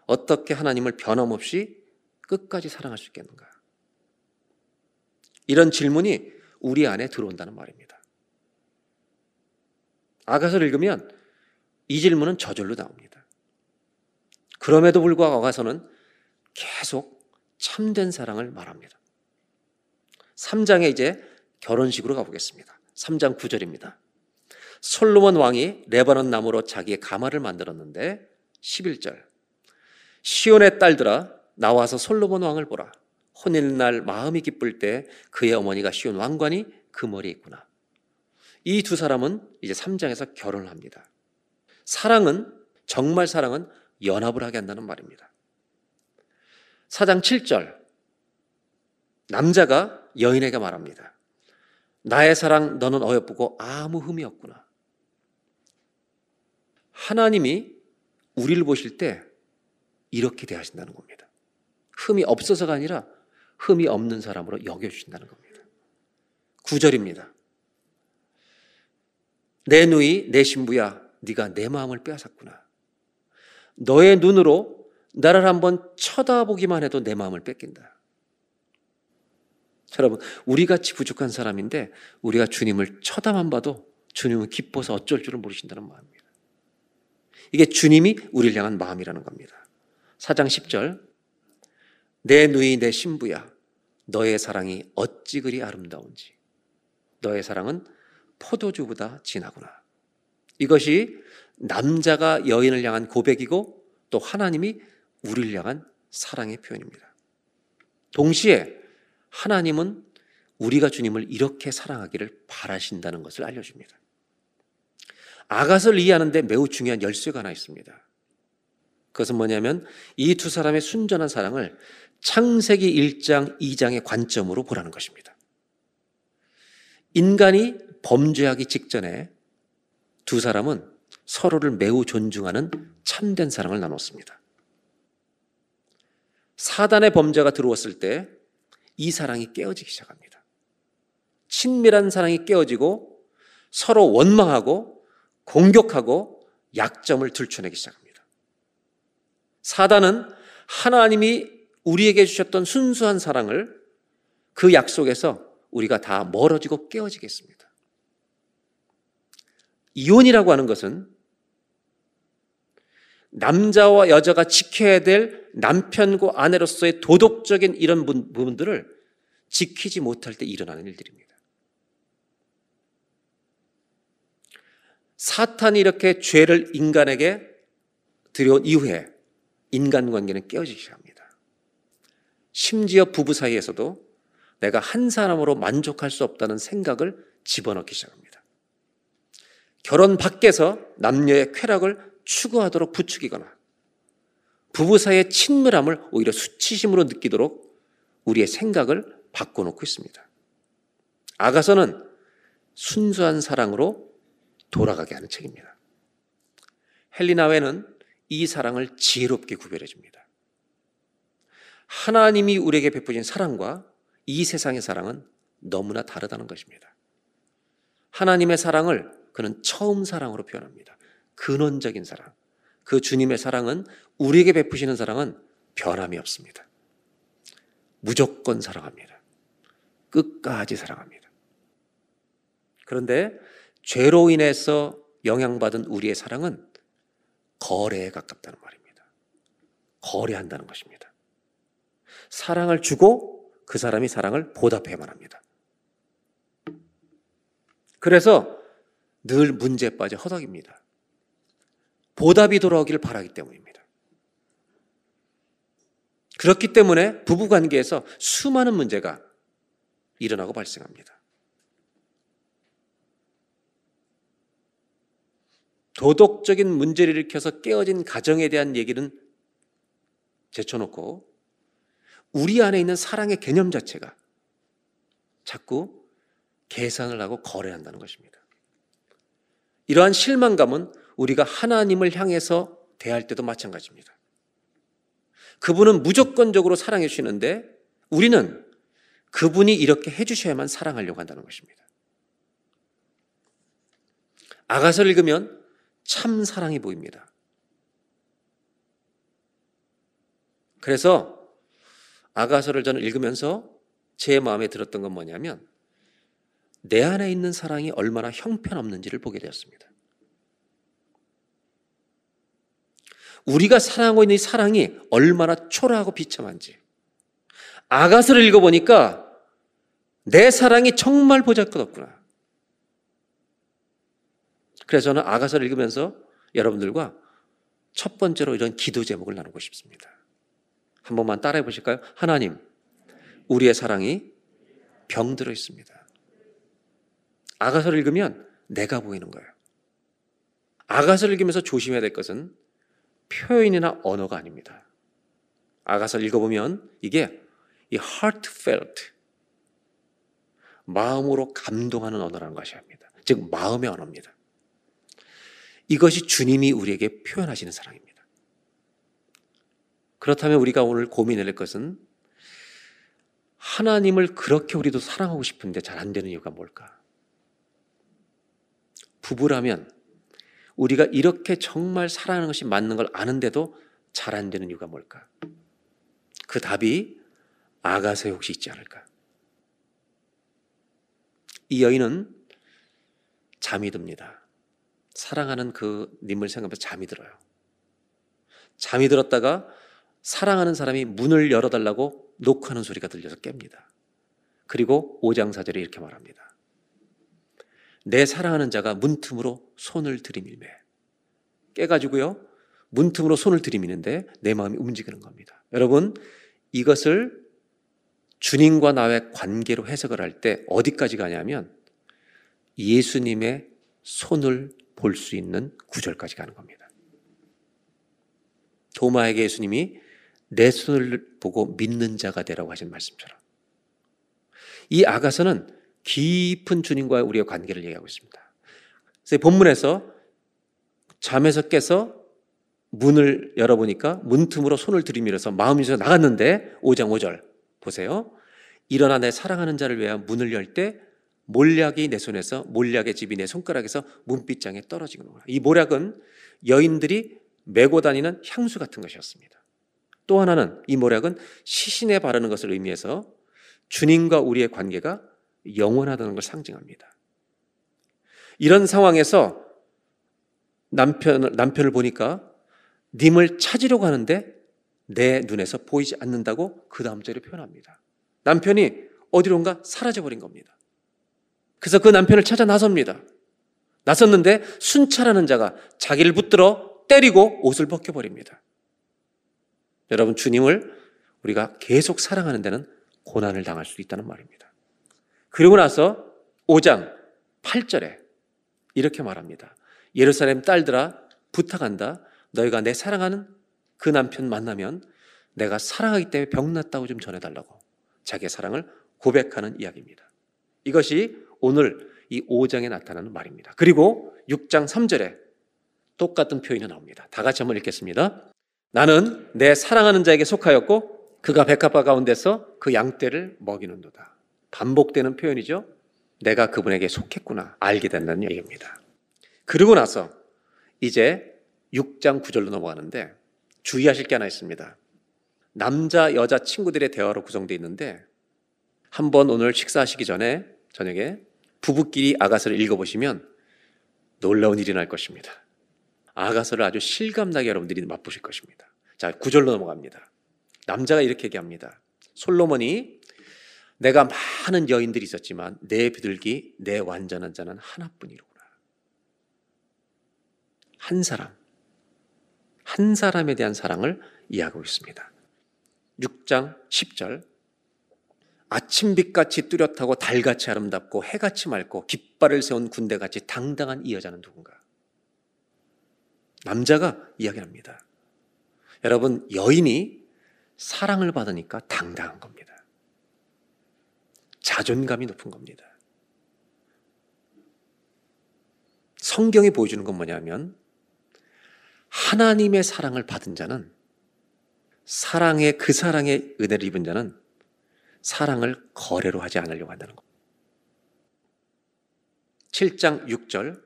어떻게 하나님을 변함없이 끝까지 사랑할 수 있겠는가? 이런 질문이 우리 안에 들어온다는 말입니다. 아가서를 읽으면 이 질문은 저절로 나옵니다. 그럼에도 불구하고 아가서는 계속 참된 사랑을 말합니다. 3장에 이제 결혼식으로 가보겠습니다. 3장 9절입니다. 솔로몬 왕이 레바논 나무로 자기의 가마를 만들었는데 11절 시온의 딸들아 나와서 솔로몬 왕을 보라. 혼인날 마음이 기쁠 때 그의 어머니가 시온 왕관이 그 머리에 있구나. 이 두 사람은 이제 3장에서 결혼을 합니다. 사랑은 정말 사랑은 연합을 하게 한다는 말입니다. 4장 7절 남자가 여인에게 말합니다. 나의 사랑 너는 어여쁘고 아무 흠이 없구나. 하나님이 우리를 보실 때 이렇게 대하신다는 겁니다. 흠이 없어서가 아니라 흠이 없는 사람으로 여겨주신다는 겁니다. 9절입니다. 내 누이, 내 신부야, 네가 내 마음을 빼앗았구나. 너의 눈으로 나를 한번 쳐다보기만 해도 내 마음을 뺏긴다. 여러분, 우리 같이 부족한 사람인데 우리가 주님을 쳐다만 봐도 주님은 기뻐서 어쩔 줄을 모르신다는 마음입니다. 이게 주님이 우리를 향한 마음이라는 겁니다. 4장 10절 내 누이 내 신부야 너의 사랑이 어찌 그리 아름다운지 너의 사랑은 포도주보다 진하구나. 이것이 남자가 여인을 향한 고백이고 또 하나님이 우리를 향한 사랑의 표현입니다. 동시에 하나님은 우리가 주님을 이렇게 사랑하기를 바라신다는 것을 알려줍니다. 아가서를 이해하는데 매우 중요한 열쇠가 하나 있습니다. 그것은 뭐냐면 이 두 사람의 순전한 사랑을 창세기 1장, 2장의 관점으로 보라는 것입니다. 인간이 범죄하기 직전에 두 사람은 서로를 매우 존중하는 참된 사랑을 나눴습니다. 사단의 범죄가 들어왔을 때 이 사랑이 깨어지기 시작합니다. 친밀한 사랑이 깨어지고 서로 원망하고 공격하고 약점을 들춰내기 시작합니다. 사단은 하나님이 우리에게 주셨던 순수한 사랑을 그 약속에서 우리가 다 멀어지고 깨어지겠습니다. 이혼이라고 하는 것은 남자와 여자가 지켜야 될 남편과 아내로서의 도덕적인 이런 부분들을 지키지 못할 때 일어나는 일들입니다. 사탄이 이렇게 죄를 인간에게 들여온 이후에 인간관계는 깨어지기 시작합니다. 심지어 부부 사이에서도 내가 한 사람으로 만족할 수 없다는 생각을 집어넣기 시작합니다. 결혼 밖에서 남녀의 쾌락을 추구하도록 부추기거나 부부 사이의 친밀함을 오히려 수치심으로 느끼도록 우리의 생각을 바꿔놓고 있습니다. 아가서는 순수한 사랑으로 돌아가게 하는 책입니다. 헬리나웨는 이 사랑을 지혜롭게 구별해 줍니다. 하나님이 우리에게 베푸신 사랑과 이 세상의 사랑은 너무나 다르다는 것입니다. 하나님의 사랑을 그는 처음 사랑으로 표현합니다. 근원적인 사랑. 그 주님의 사랑은 우리에게 베푸시는 사랑은 변함이 없습니다. 무조건 사랑합니다. 끝까지 사랑합니다. 그런데 죄로 인해서 영향받은 우리의 사랑은 거래에 가깝다는 말입니다. 거래한다는 것입니다. 사랑을 주고 그 사람이 사랑을 보답해야만 합니다. 그래서 늘 문제에 빠져 허덕입니다. 보답이 돌아오기를 바라기 때문입니다. 그렇기 때문에 부부 관계에서 수많은 문제가 일어나고 발생합니다. 도덕적인 문제를 일으켜서 깨어진 가정에 대한 얘기는 제쳐놓고 우리 안에 있는 사랑의 개념 자체가 자꾸 계산을 하고 거래한다는 것입니다. 이러한 실망감은 우리가 하나님을 향해서 대할 때도 마찬가지입니다. 그분은 무조건적으로 사랑해 주시는데 우리는 그분이 이렇게 해주셔야만 사랑하려고 한다는 것입니다. 아가서를 읽으면 참 사랑이 보입니다. 그래서 아가서를 저는 읽으면서 제 마음에 들었던 건 뭐냐면 내 안에 있는 사랑이 얼마나 형편없는지를 보게 되었습니다. 우리가 사랑하고 있는 이 사랑이 얼마나 초라하고 비참한지. 아가서를 읽어보니까 내 사랑이 정말 보잘것없구나. 그래서 저는 아가서를 읽으면서 여러분들과 첫 번째로 이런 기도 제목을 나누고 싶습니다. 한 번만 따라해 보실까요? 하나님, 우리의 사랑이 병들어 있습니다. 아가서를 읽으면 내가 보이는 거예요. 아가서를 읽으면서 조심해야 될 것은 표현이나 언어가 아닙니다. 아가서를 읽어보면 이게 이 heartfelt, 마음으로 감동하는 언어라는 것이 합니다. 즉, 마음의 언어입니다. 이것이 주님이 우리에게 표현하시는 사랑입니다. 그렇다면 우리가 오늘 고민할 것은 하나님을 그렇게 우리도 사랑하고 싶은데 잘 안 되는 이유가 뭘까? 부부라면 우리가 이렇게 정말 사랑하는 것이 맞는 걸 아는데도 잘 안 되는 이유가 뭘까? 그 답이 아가서에 혹시 있지 않을까? 이 여인은 잠이 듭니다. 사랑하는 그 님을 생각하면서 잠이 들어요. 잠이 들었다가 사랑하는 사람이 문을 열어달라고 녹하는 소리가 들려서 깹니다. 그리고 오장사절에 이렇게 말합니다. 내 사랑하는 자가 문틈으로 손을 들이밀매. 깨가지고요, 문틈으로 손을 들이미는데 내 마음이 움직이는 겁니다. 여러분, 이것을 주님과 나의 관계로 해석을 할 때 어디까지 가냐면 예수님의 손을 볼 수 있는 구절까지 가는 겁니다. 도마에게 예수님이 내 손을 보고 믿는 자가 되라고 하신 말씀처럼. 이 아가서는 깊은 주님과 우리의 관계를 얘기하고 있습니다. 그래서 본문에서 잠에서 깨서 문을 열어보니까 문틈으로 손을 들이밀어서 마음이 서 나갔는데 5장 5절 보세요. 일어나 내 사랑하는 자를 위하여 문을 열 때 몰약이 내 손에서 몰약의 집이 내 손가락에서 문빗장에 떨어지는구나. 이 몰약은 여인들이 메고 다니는 향수 같은 것이었습니다. 또 하나는 이 모략은 시신에 바르는 것을 의미해서 주님과 우리의 관계가 영원하다는 걸 상징합니다. 이런 상황에서 남편, 남편을 보니까 님을 찾으려고 하는데 내 눈에서 보이지 않는다고 그 다음 절에 표현합니다. 남편이 어디론가 사라져버린 겁니다. 그래서 그 남편을 찾아 나섭니다. 나섰는데 순찰하는 자가 자기를 붙들어 때리고 옷을 벗겨버립니다. 여러분 주님을 우리가 계속 사랑하는 데는 고난을 당할 수 있다는 말입니다. 그리고 나서 5장 8절에 이렇게 말합니다. 예루살렘 딸들아 부탁한다. 너희가 내 사랑하는 그 남편 만나면 내가 사랑하기 때문에 병났다고 좀 전해달라고 자기의 사랑을 고백하는 이야기입니다. 이것이 오늘 이 5장에 나타나는 말입니다. 그리고 6장 3절에 똑같은 표현이 나옵니다. 다 같이 한번 읽겠습니다. 나는 내 사랑하는 자에게 속하였고 그가 백합화 가운데서 그 양떼를 먹이는도다. 반복되는 표현이죠. 내가 그분에게 속했구나 알게 된다는 얘기입니다. 그리고 나서 이제 6장 9절로 넘어가는데 주의하실 게 하나 있습니다. 남자 여자 친구들의 대화로 구성되어 있는데 한번 오늘 식사하시기 전에 저녁에 부부끼리 아가서를 읽어보시면 놀라운 일이 날 것입니다. 아가서를 아주 실감나게 여러분들이 맛보실 것입니다. 자, 구절로 넘어갑니다. 남자가 이렇게 얘기합니다. 솔로몬이 내가 많은 여인들이 있었지만 내 비둘기, 내 완전한 자는 하나뿐이로구나. 한 사람, 한 사람에 대한 사랑을 이야기하고 있습니다. 6장 10절 아침빛같이 뚜렷하고 달같이 아름답고 해같이 맑고 깃발을 세운 군대같이 당당한 이 여자는 누군가? 남자가 이야기합니다. 여러분, 여인이 사랑을 받으니까 당당한 겁니다. 자존감이 높은 겁니다. 성경이 보여주는 건 뭐냐면, 하나님의 사랑을 받은 자는, 사랑의, 그 사랑의 은혜를 입은 자는 사랑을 거래로 하지 않으려고 한다는 겁니다. 7장 6절,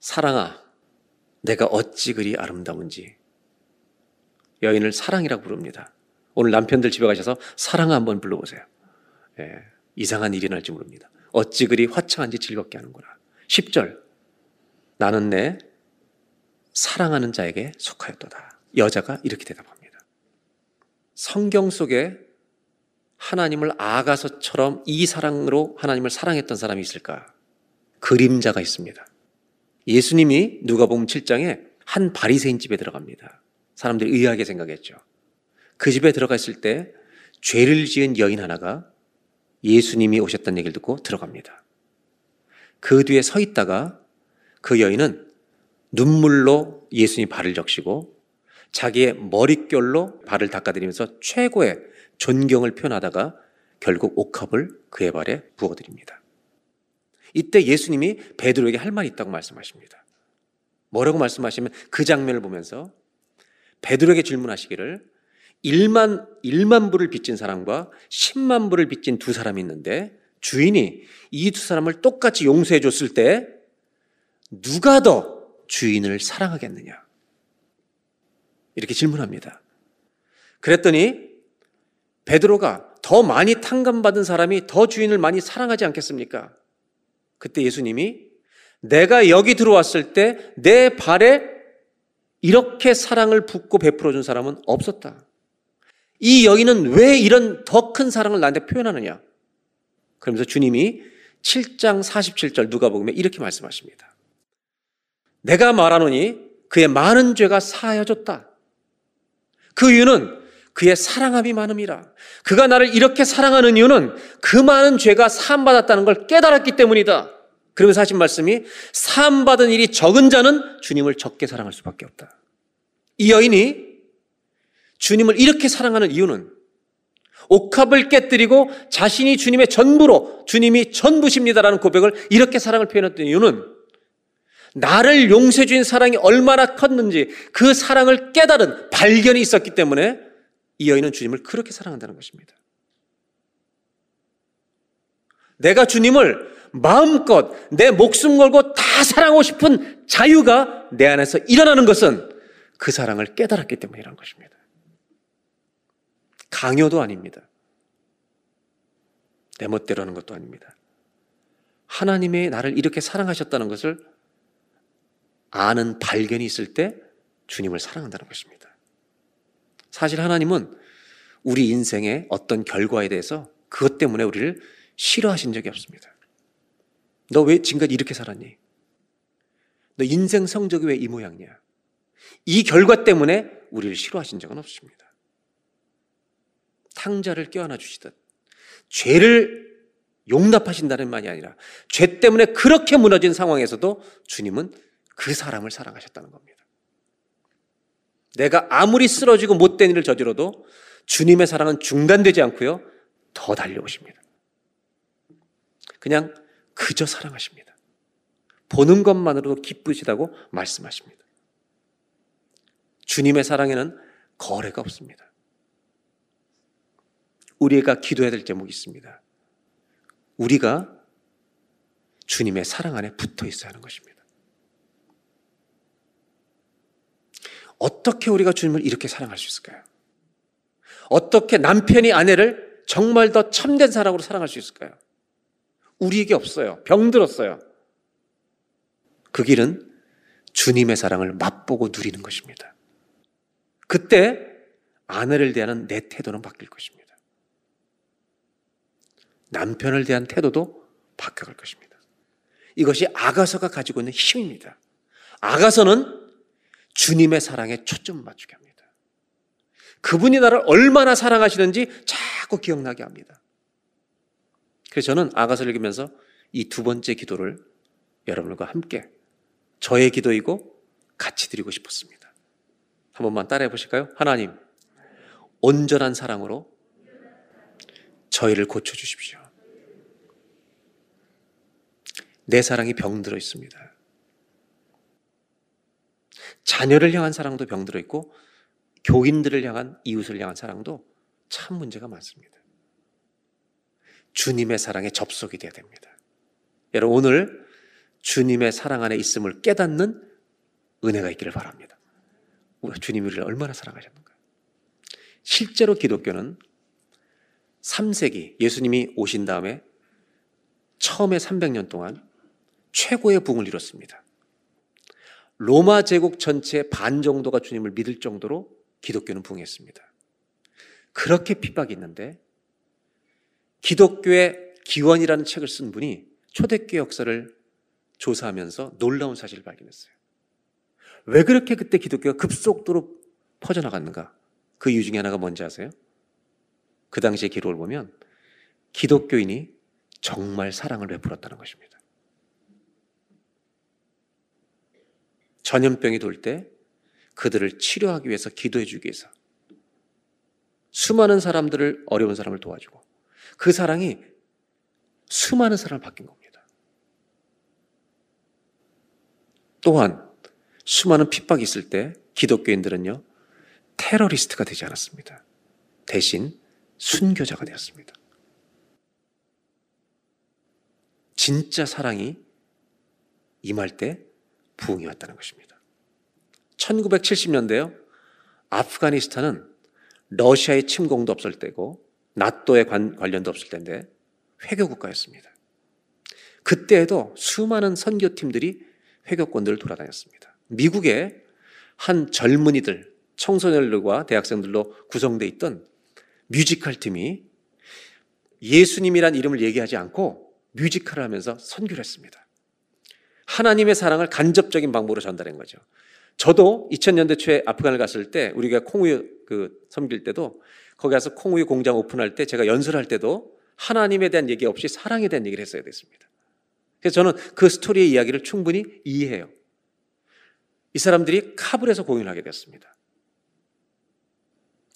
사랑아, 내가 어찌 그리 아름다운지. 여인을 사랑이라고 부릅니다. 오늘 남편들 집에 가셔서 사랑 한번 불러보세요. 예, 이상한 일이 날지 모릅니다. 어찌 그리 화창한지 즐겁게 하는구나. 10절. 나는 내 사랑하는 자에게 속하였도다. 여자가 이렇게 대답합니다. 성경 속에 하나님을 아가서처럼 이 사랑으로 하나님을 사랑했던 사람이 있을까? 그림자가 있습니다. 예수님이 누가 보면 7장에 한 바리새인 집에 들어갑니다. 사람들이 의아하게 생각했죠. 그 집에 들어갔을 때 죄를 지은 여인 하나가 예수님이 오셨다는 얘기를 듣고 들어갑니다. 그 뒤에 서 있다가 그 여인은 눈물로 예수님 발을 적시고 자기의 머릿결로 발을 닦아드리면서 최고의 존경을 표현하다가 결국 옥합을 그의 발에 부어드립니다. 이때 예수님이 베드로에게 할 말이 있다고 말씀하십니다. 뭐라고 말씀하시면 그 장면을 보면서 베드로에게 질문하시기를 1만 1만 불을 빚진 사람과 10만 불을 빚진 두 사람이 있는데 주인이 이 두 사람을 똑같이 용서해 줬을 때 누가 더 주인을 사랑하겠느냐? 이렇게 질문합니다. 그랬더니 베드로가 더 많이 탕감받은 사람이 더 주인을 많이 사랑하지 않겠습니까? 그때 예수님이 내가 여기 들어왔을 때 내 발에 이렇게 사랑을 붓고 베풀어 준 사람은 없었다. 이 여인은 왜 이런 더 큰 사랑을 나한테 표현하느냐? 그러면서 주님이 7장 47절 누가 보면 이렇게 말씀하십니다. 내가 말하노니 그의 많은 죄가 사하여졌다. 그 이유는 그의 사랑함이 많음이라. 그가 나를 이렇게 사랑하는 이유는 그 많은 죄가 사함받았다는 걸 깨달았기 때문이다. 그러면서 하신 말씀이 사함받은 일이 적은 자는 주님을 적게 사랑할 수밖에 없다. 이 여인이 주님을 이렇게 사랑하는 이유는 옥합을 깨뜨리고 자신이 주님의 전부로 주님이 전부십니다라는 고백을 이렇게 사랑을 표현했던 이유는 나를 용서해 주신 사랑이 얼마나 컸는지 그 사랑을 깨달은 발견이 있었기 때문에 이 여인은 주님을 그렇게 사랑한다는 것입니다. 내가 주님을 마음껏 내 목숨 걸고 다 사랑하고 싶은 자유가 내 안에서 일어나는 것은 그 사랑을 깨달았기 때문이라는 것입니다. 강요도 아닙니다. 내 멋대로 하는 것도 아닙니다. 하나님의 나를 이렇게 사랑하셨다는 것을 아는 발견이 있을 때 주님을 사랑한다는 것입니다. 사실 하나님은 우리 인생의 어떤 결과에 대해서 그것 때문에 우리를 싫어하신 적이 없습니다. 너 왜 지금까지 이렇게 살았니? 너 인생 성적이 왜 이 모양이야? 이 결과 때문에 우리를 싫어하신 적은 없습니다. 탕자를 껴안아 주시듯 죄를 용납하신다는 말이 아니라 죄 때문에 그렇게 무너진 상황에서도 주님은 그 사람을 사랑하셨다는 겁니다. 내가 아무리 쓰러지고 못된 일을 저지러도 주님의 사랑은 중단되지 않고요. 더 달려오십니다. 그냥 그저 사랑하십니다. 보는 것만으로도 기쁘시다고 말씀하십니다. 주님의 사랑에는 거래가 없습니다. 우리가 기도해야 될 제목이 있습니다. 우리가 주님의 사랑 안에 붙어 있어야 하는 것입니다. 어떻게 우리가 주님을 이렇게 사랑할 수 있을까요? 어떻게 남편이 아내를 정말 더 참된 사랑으로 사랑할 수 있을까요? 우리에게 없어요. 병들었어요. 그 길은 주님의 사랑을 맛보고 누리는 것입니다. 그때 아내를 대하는 내 태도는 바뀔 것입니다. 남편을 대한 태도도 바뀌어갈 것입니다. 이것이 아가서가 가지고 있는 힘입니다. 아가서는 주님의 사랑에 초점 맞추게 합니다. 그분이 나를 얼마나 사랑하시는지 자꾸 기억나게 합니다. 그래서 저는 아가서를 읽으면서 이 두 번째 기도를 여러분과 함께 저의 기도이고 같이 드리고 싶었습니다. 한 번만 따라해 보실까요? 하나님, 온전한 사랑으로 저희를 고쳐주십시오. 내 사랑이 병들어 있습니다. 자녀를 향한 사랑도 병들어 있고 교인들을 향한 이웃을 향한 사랑도 참 문제가 많습니다. 주님의 사랑에 접속이 돼야 됩니다. 여러분 오늘 주님의 사랑 안에 있음을 깨닫는 은혜가 있기를 바랍니다. 주님이 우리를 얼마나 사랑하셨는가. 실제로 기독교는 3세기 예수님이 오신 다음에 처음에 300년 동안 최고의 붕을 이뤘습니다. 로마 제국 전체의 반 정도가 주님을 믿을 정도로 기독교는 붕했습니다. 그렇게 핍박이 있는데 기독교의 기원이라는 책을 쓴 분이 초대교회 역사를 조사하면서 놀라운 사실을 발견했어요. 왜 그렇게 그때 기독교가 급속도로 퍼져나갔는가? 그 이유 중에 하나가 뭔지 아세요? 그 당시의 기록을 보면 기독교인이 정말 사랑을 베풀었다는 것입니다. 전염병이 돌 때 그들을 치료하기 위해서 기도해 주기 위해서 수많은 사람들을 어려운 사람을 도와주고 그 사랑이 수많은 사람을 바뀐 겁니다. 또한 수많은 핍박이 있을 때 기독교인들은요 테러리스트가 되지 않았습니다. 대신 순교자가 되었습니다. 진짜 사랑이 임할 때 부흥이 왔다는 것입니다. 1970년대요. 아프가니스탄은 러시아의 침공도 없을 때고 나토의 관, 관련도 없을 때인데 회교 국가였습니다. 그때에도 수많은 선교팀들이 회교권들을 돌아다녔습니다. 미국의 한 젊은이들, 청소년들과 대학생들로 구성되어 있던 뮤지컬 팀이 예수님이란 이름을 얘기하지 않고 뮤지컬을 하면서 선교를 했습니다. 하나님의 사랑을 간접적인 방법으로 전달한 거죠. 저도 2000년대 초에 아프간을 갔을 때 우리가 콩우유 그 섬길 때도 거기 가서 콩우유 공장 오픈할 때 제가 연설할 때도 하나님에 대한 얘기 없이 사랑에 대한 얘기를 했어야 됐습니다. 그래서 저는 그 스토리의 이야기를 충분히 이해해요. 이 사람들이 카불에서 공연을 하게 됐습니다.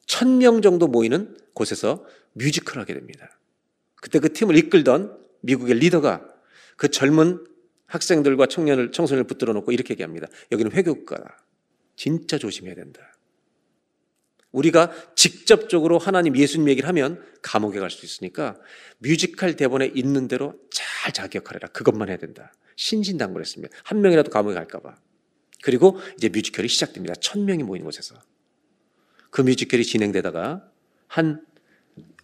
천 명 정도 모이는 곳에서 뮤지컬을 하게 됩니다. 그때 그 팀을 이끌던 미국의 리더가 그 젊은 학생들과 청년을, 청소년을 붙들어 놓고 이렇게 얘기합니다. 여기는 회교국가다. 진짜 조심해야 된다. 우리가 직접적으로 하나님 예수님 얘기를 하면 감옥에 갈 수 있으니까 뮤지컬 대본에 있는 대로 잘 해라. 그것만 해야 된다. 신신당부를 했습니다. 한 명이라도 감옥에 갈까봐. 그리고 이제 뮤지컬이 시작됩니다. 천 명이 모인 곳에서. 그 뮤지컬이 진행되다가 한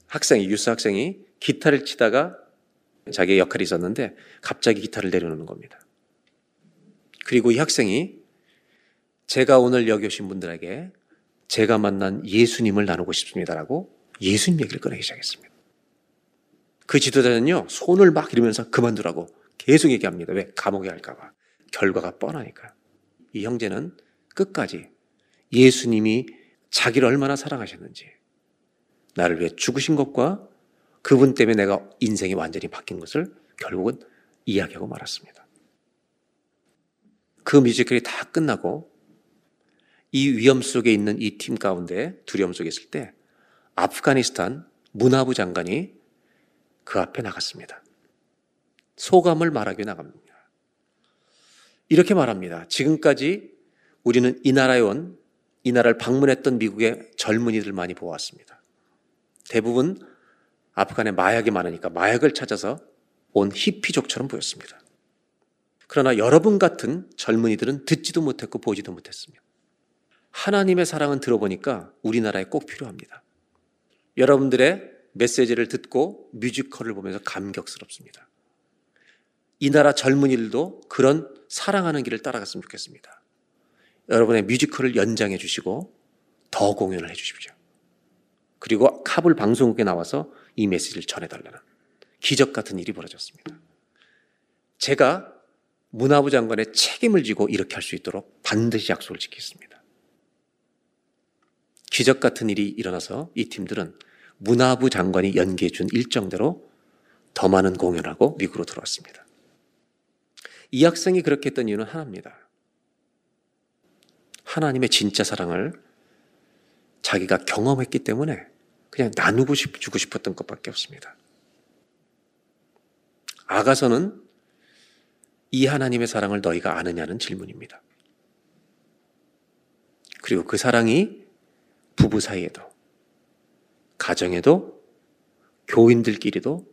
학생이, 유스 학생이 기타를 치다가 자기의 역할이 있었는데 갑자기 기타를 내려놓는 겁니다. 그리고 이 학생이 제가 오늘 여기 오신 분들에게 제가 만난 예수님을 나누고 싶습니다라고 예수님 얘기를 꺼내기 시작했습니다. 그 지도자는요, 손을 막 이러면서 그만두라고 계속 얘기합니다. 왜? 감옥에 갈까봐. 결과가 뻔하니까. 이 형제는 끝까지 예수님이 자기를 얼마나 사랑하셨는지, 나를 위해 죽으신 것과 그분 때문에 내가 인생이 완전히 바뀐 것을 결국은 이야기하고 말았습니다. 그 뮤지컬이 다 끝나고 이 위험 속에 있는 이 팀 가운데 두려움 속에 있을 때 아프가니스탄 문화부 장관이 그 앞에 나갔습니다. 소감을 말하기 나갑니다. 이렇게 말합니다. 지금까지 우리는 이 나라에 온, 이 나라를 방문했던 미국의 젊은이들 많이 보았습니다. 대부분 아프간에 마약이 많으니까 마약을 찾아서 온 히피족처럼 보였습니다. 그러나 여러분 같은 젊은이들은 듣지도 못했고 보지도 못했습니다. 하나님의 사랑은 들어보니까 우리나라에 꼭 필요합니다. 여러분들의 메시지를 듣고 뮤지컬을 보면서 감격스럽습니다. 이 나라 젊은이들도 그런 사랑하는 길을 따라갔으면 좋겠습니다. 여러분의 뮤지컬을 연장해 주시고 더 공연을 해 주십시오. 그리고 카불 방송국에 나와서 이 메시지를 전해달라는 기적 같은 일이 벌어졌습니다. 제가 문화부 장관의 책임을 지고 이렇게 할 수 있도록 반드시 약속을 지키겠습니다. 기적 같은 일이 일어나서 이 팀들은 문화부 장관이 연기해 준 일정대로 더 많은 공연하고 미국으로 들어왔습니다. 이 학생이 그렇게 했던 이유는 하나입니다. 하나님의 진짜 사랑을 자기가 경험했기 때문에 그냥 나누고 싶, 주고 싶었던 것밖에 없습니다. 아가서는 이 하나님의 사랑을 너희가 아느냐는 질문입니다. 그리고 그 사랑이 부부 사이에도, 가정에도, 교인들끼리도,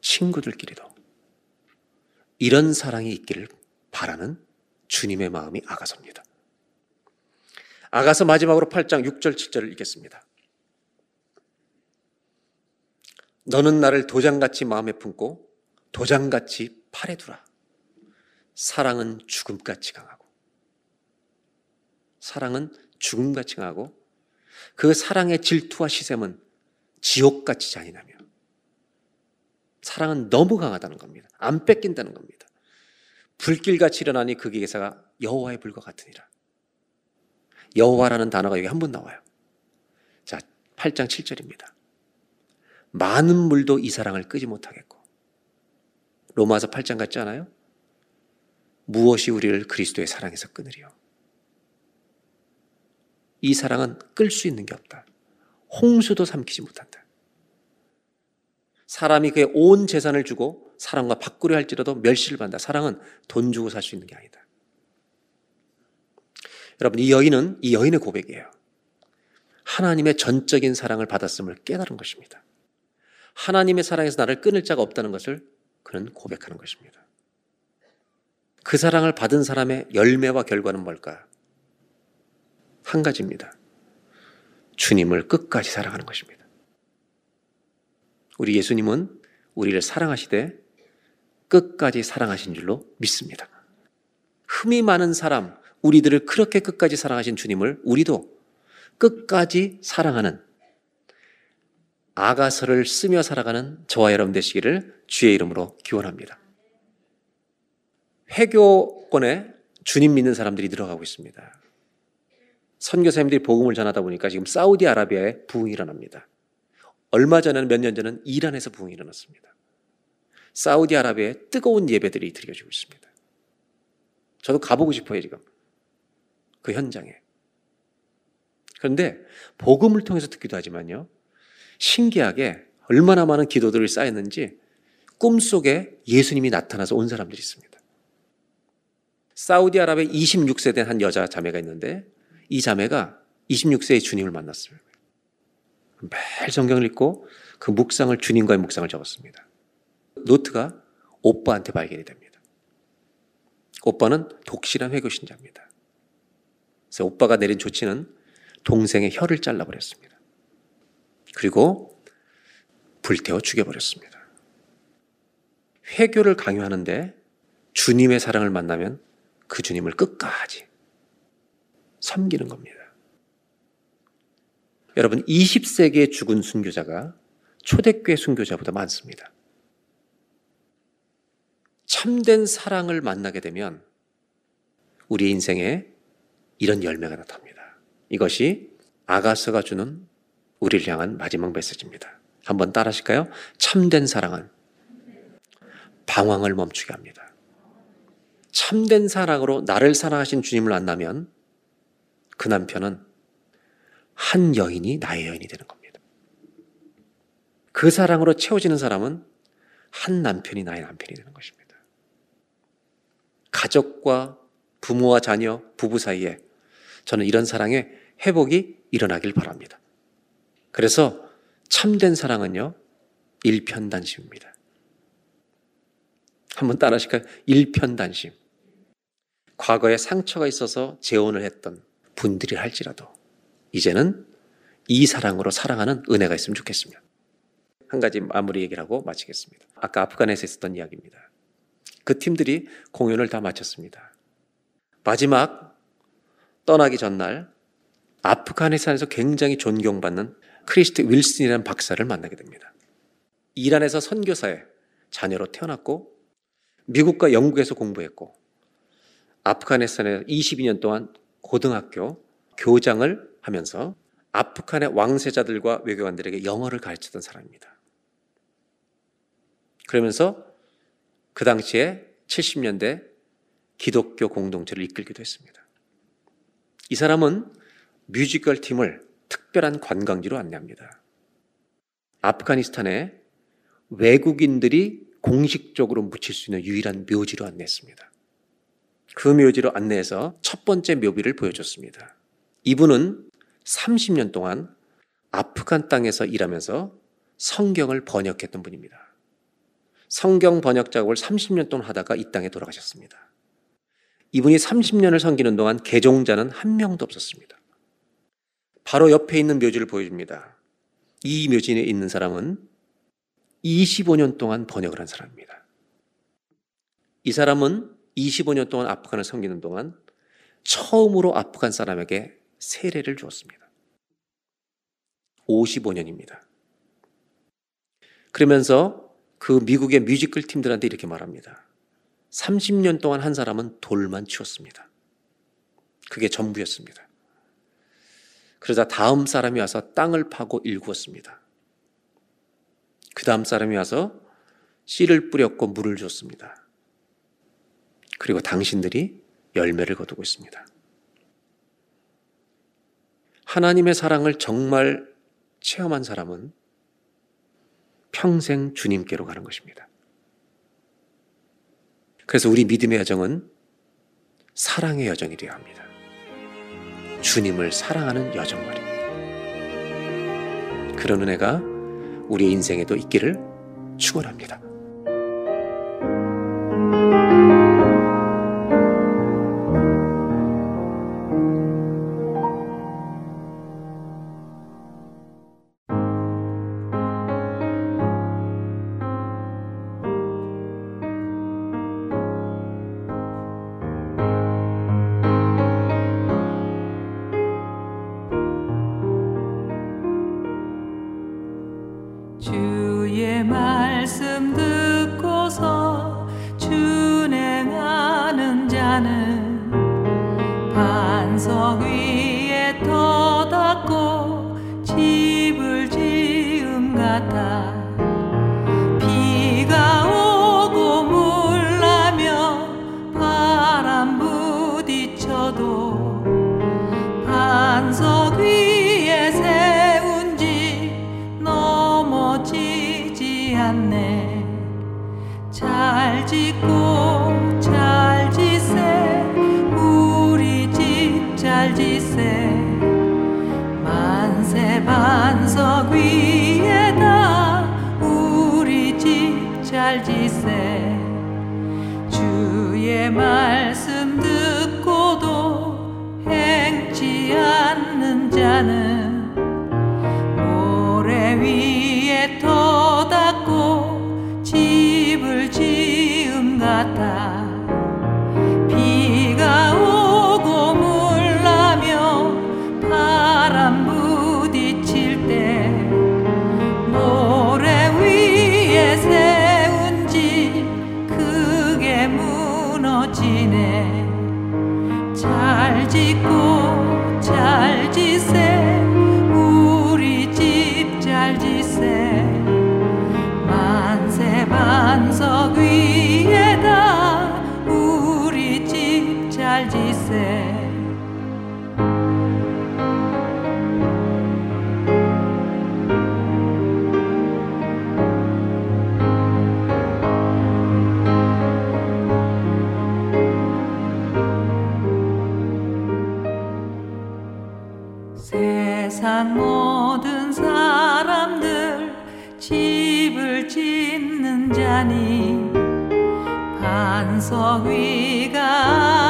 친구들끼리도, 이런 사랑이 있기를 바라는 주님의 마음이 아가서입니다. 아가서 마지막으로 8장 6절 7절을 읽겠습니다. 너는 나를 도장같이 마음에 품고 도장같이 팔에 두라. 사랑은 죽음같이 강하고 사랑은 죽음같이 강하고 그 사랑의 질투와 시샘은 지옥같이 잔인하며 사랑은 너무 강하다는 겁니다. 안 뺏긴다는 겁니다. 불길같이 일어나니 그 기사가 여호와의 불과 같으니라. 여호와라는 단어가 여기 한 번 나와요. 자, 8장 7절입니다. 많은 물도 이 사랑을 끄지 못하겠고 로마서 8장 같지 않아요? 무엇이 우리를 그리스도의 사랑에서 끊으리요? 이 사랑은 끌 수 있는 게 없다. 홍수도 삼키지 못한다. 사람이 그의 온 재산을 주고 사람과 바꾸려 할지라도 멸시를 받는다. 사랑은 돈 주고 살 수 있는 게 아니다. 여러분, 이 여인은 이 여인의 고백이에요. 하나님의 전적인 사랑을 받았음을 깨달은 것입니다. 하나님의 사랑에서 나를 끊을 자가 없다는 것을 그는 고백하는 것입니다. 그 사랑을 받은 사람의 열매와 결과는 뭘까? 한 가지입니다. 주님을 끝까지 사랑하는 것입니다. 우리 예수님은 우리를 사랑하시되 끝까지 사랑하신 줄로 믿습니다. 흠이 많은 사람, 우리들을 그렇게 끝까지 사랑하신 주님을 우리도 끝까지 사랑하는 아가서를 쓰며 살아가는 저와 여러분 되시기를 주의 이름으로 기원합니다. 회교권에 주님 믿는 사람들이 늘어가고 있습니다. 선교사님들이 복음을 전하다 보니까 지금 사우디아라비아에 부흥이 일어납니다. 얼마 전에는 몇 년 전은 이란에서 부흥이 일어났습니다. 사우디아라비아에 뜨거운 예배들이 드려지고 있습니다. 저도 가보고 싶어요, 지금. 그 현장에. 그런데 복음을 통해서 듣기도 하지만요. 신기하게 얼마나 많은 기도들이 쌓였는지 꿈속에 예수님이 나타나서 온 사람들이 있습니다. 사우디아라비아 26세 된 한 여자 자매가 있는데 이 자매가 26세의 주님을 만났어요. 매일 성경을 읽고 그 묵상을 주님과의 묵상을 적었습니다. 노트가 오빠한테 발견이 됩니다. 오빠는 독실한 회교 신자입니다. 그래서 오빠가 내린 조치는 동생의 혀를 잘라버렸습니다. 그리고 불태워 죽여버렸습니다. 회교를 강요하는데 주님의 사랑을 만나면 그 주님을 끝까지 섬기는 겁니다. 여러분, 20세기에 죽은 순교자가 초대교회 순교자보다 많습니다. 참된 사랑을 만나게 되면 우리 인생에 이런 열매가 나타납니다. 이것이 아가서가 주는 우리를 향한 마지막 메시지입니다. 한번 따라 하실까요? 참된 사랑은 방황을 멈추게 합니다. 참된 사랑으로 나를 사랑하신 주님을 만나면 그 남편은 한 여인이 나의 여인이 되는 겁니다. 그 사랑으로 채워지는 사람은 한 남편이 나의 남편이 되는 것입니다. 가족과 부모와 자녀, 부부 사이에 저는 이런 사랑의 회복이 일어나길 바랍니다. 그래서 참된 사랑은요, 일편단심입니다. 한번 따라 하실까요? 일편단심. 과거에 상처가 있어서 재혼을 했던 분들이 할지라도 이제는 이 사랑으로 사랑하는 은혜가 있으면 좋겠습니다. 한 가지 마무리 얘기를 하고 마치겠습니다. 아까 아프간에서 있었던 이야기입니다. 그 팀들이 공연을 다 마쳤습니다. 마지막 떠나기 전날 아프가니스탄에서 굉장히 존경받는 크리스트 윌슨이라는 박사를 만나게 됩니다. 이란에서 선교사의 자녀로 태어났고 미국과 영국에서 공부했고 아프가니스탄에 22년 동안 고등학교 교장을 하면서 아프간의 왕세자들과 외교관들에게 영어를 가르치던 사람입니다. 그러면서 그 당시에 70년대 기독교 공동체를 이끌기도 했습니다. 이 사람은 뮤지컬 팀을 특별한 관광지로 안내합니다. 아프가니스탄에 외국인들이 공식적으로 묻힐 수 있는 유일한 묘지로 안내했습니다. 그 묘지로 안내해서 첫 번째 묘비를 보여줬습니다. 이분은 30년 동안 아프간 땅에서 일하면서 성경을 번역했던 분입니다. 성경 번역 작업을 30년 동안 하다가 이 땅에 돌아가셨습니다. 이분이 30년을 섬기는 동안 개종자는 한 명도 없었습니다. 바로 옆에 있는 묘지를 보여줍니다. 이 묘지에 있는 사람은 25년 동안 번역을 한 사람입니다. 이 사람은 25년 동안 아프간을 섬기는 동안 처음으로 아프간 사람에게 세례를 주었습니다. 55년입니다. 그러면서 그 미국의 뮤지컬 팀들한테 이렇게 말합니다. 30년 동안 한 사람은 돌만 치웠습니다. 그게 전부였습니다. 그러자 다음 사람이 와서 땅을 파고 일구었습니다. 그 다음 사람이 와서 씨를 뿌렸고 물을 줬습니다. 그리고 당신들이 열매를 거두고 있습니다. 하나님의 사랑을 정말 체험한 사람은 평생 주님께로 가는 것입니다. 그래서 우리 믿음의 여정은 사랑의 여정이 되어야 합니다. 주님을 사랑하는 여정 말입니다. 그런 은혜가 우리 인생에도 있기를 축원합니다. 세상 모든 사람들 집을 짓는 자니 반석 위가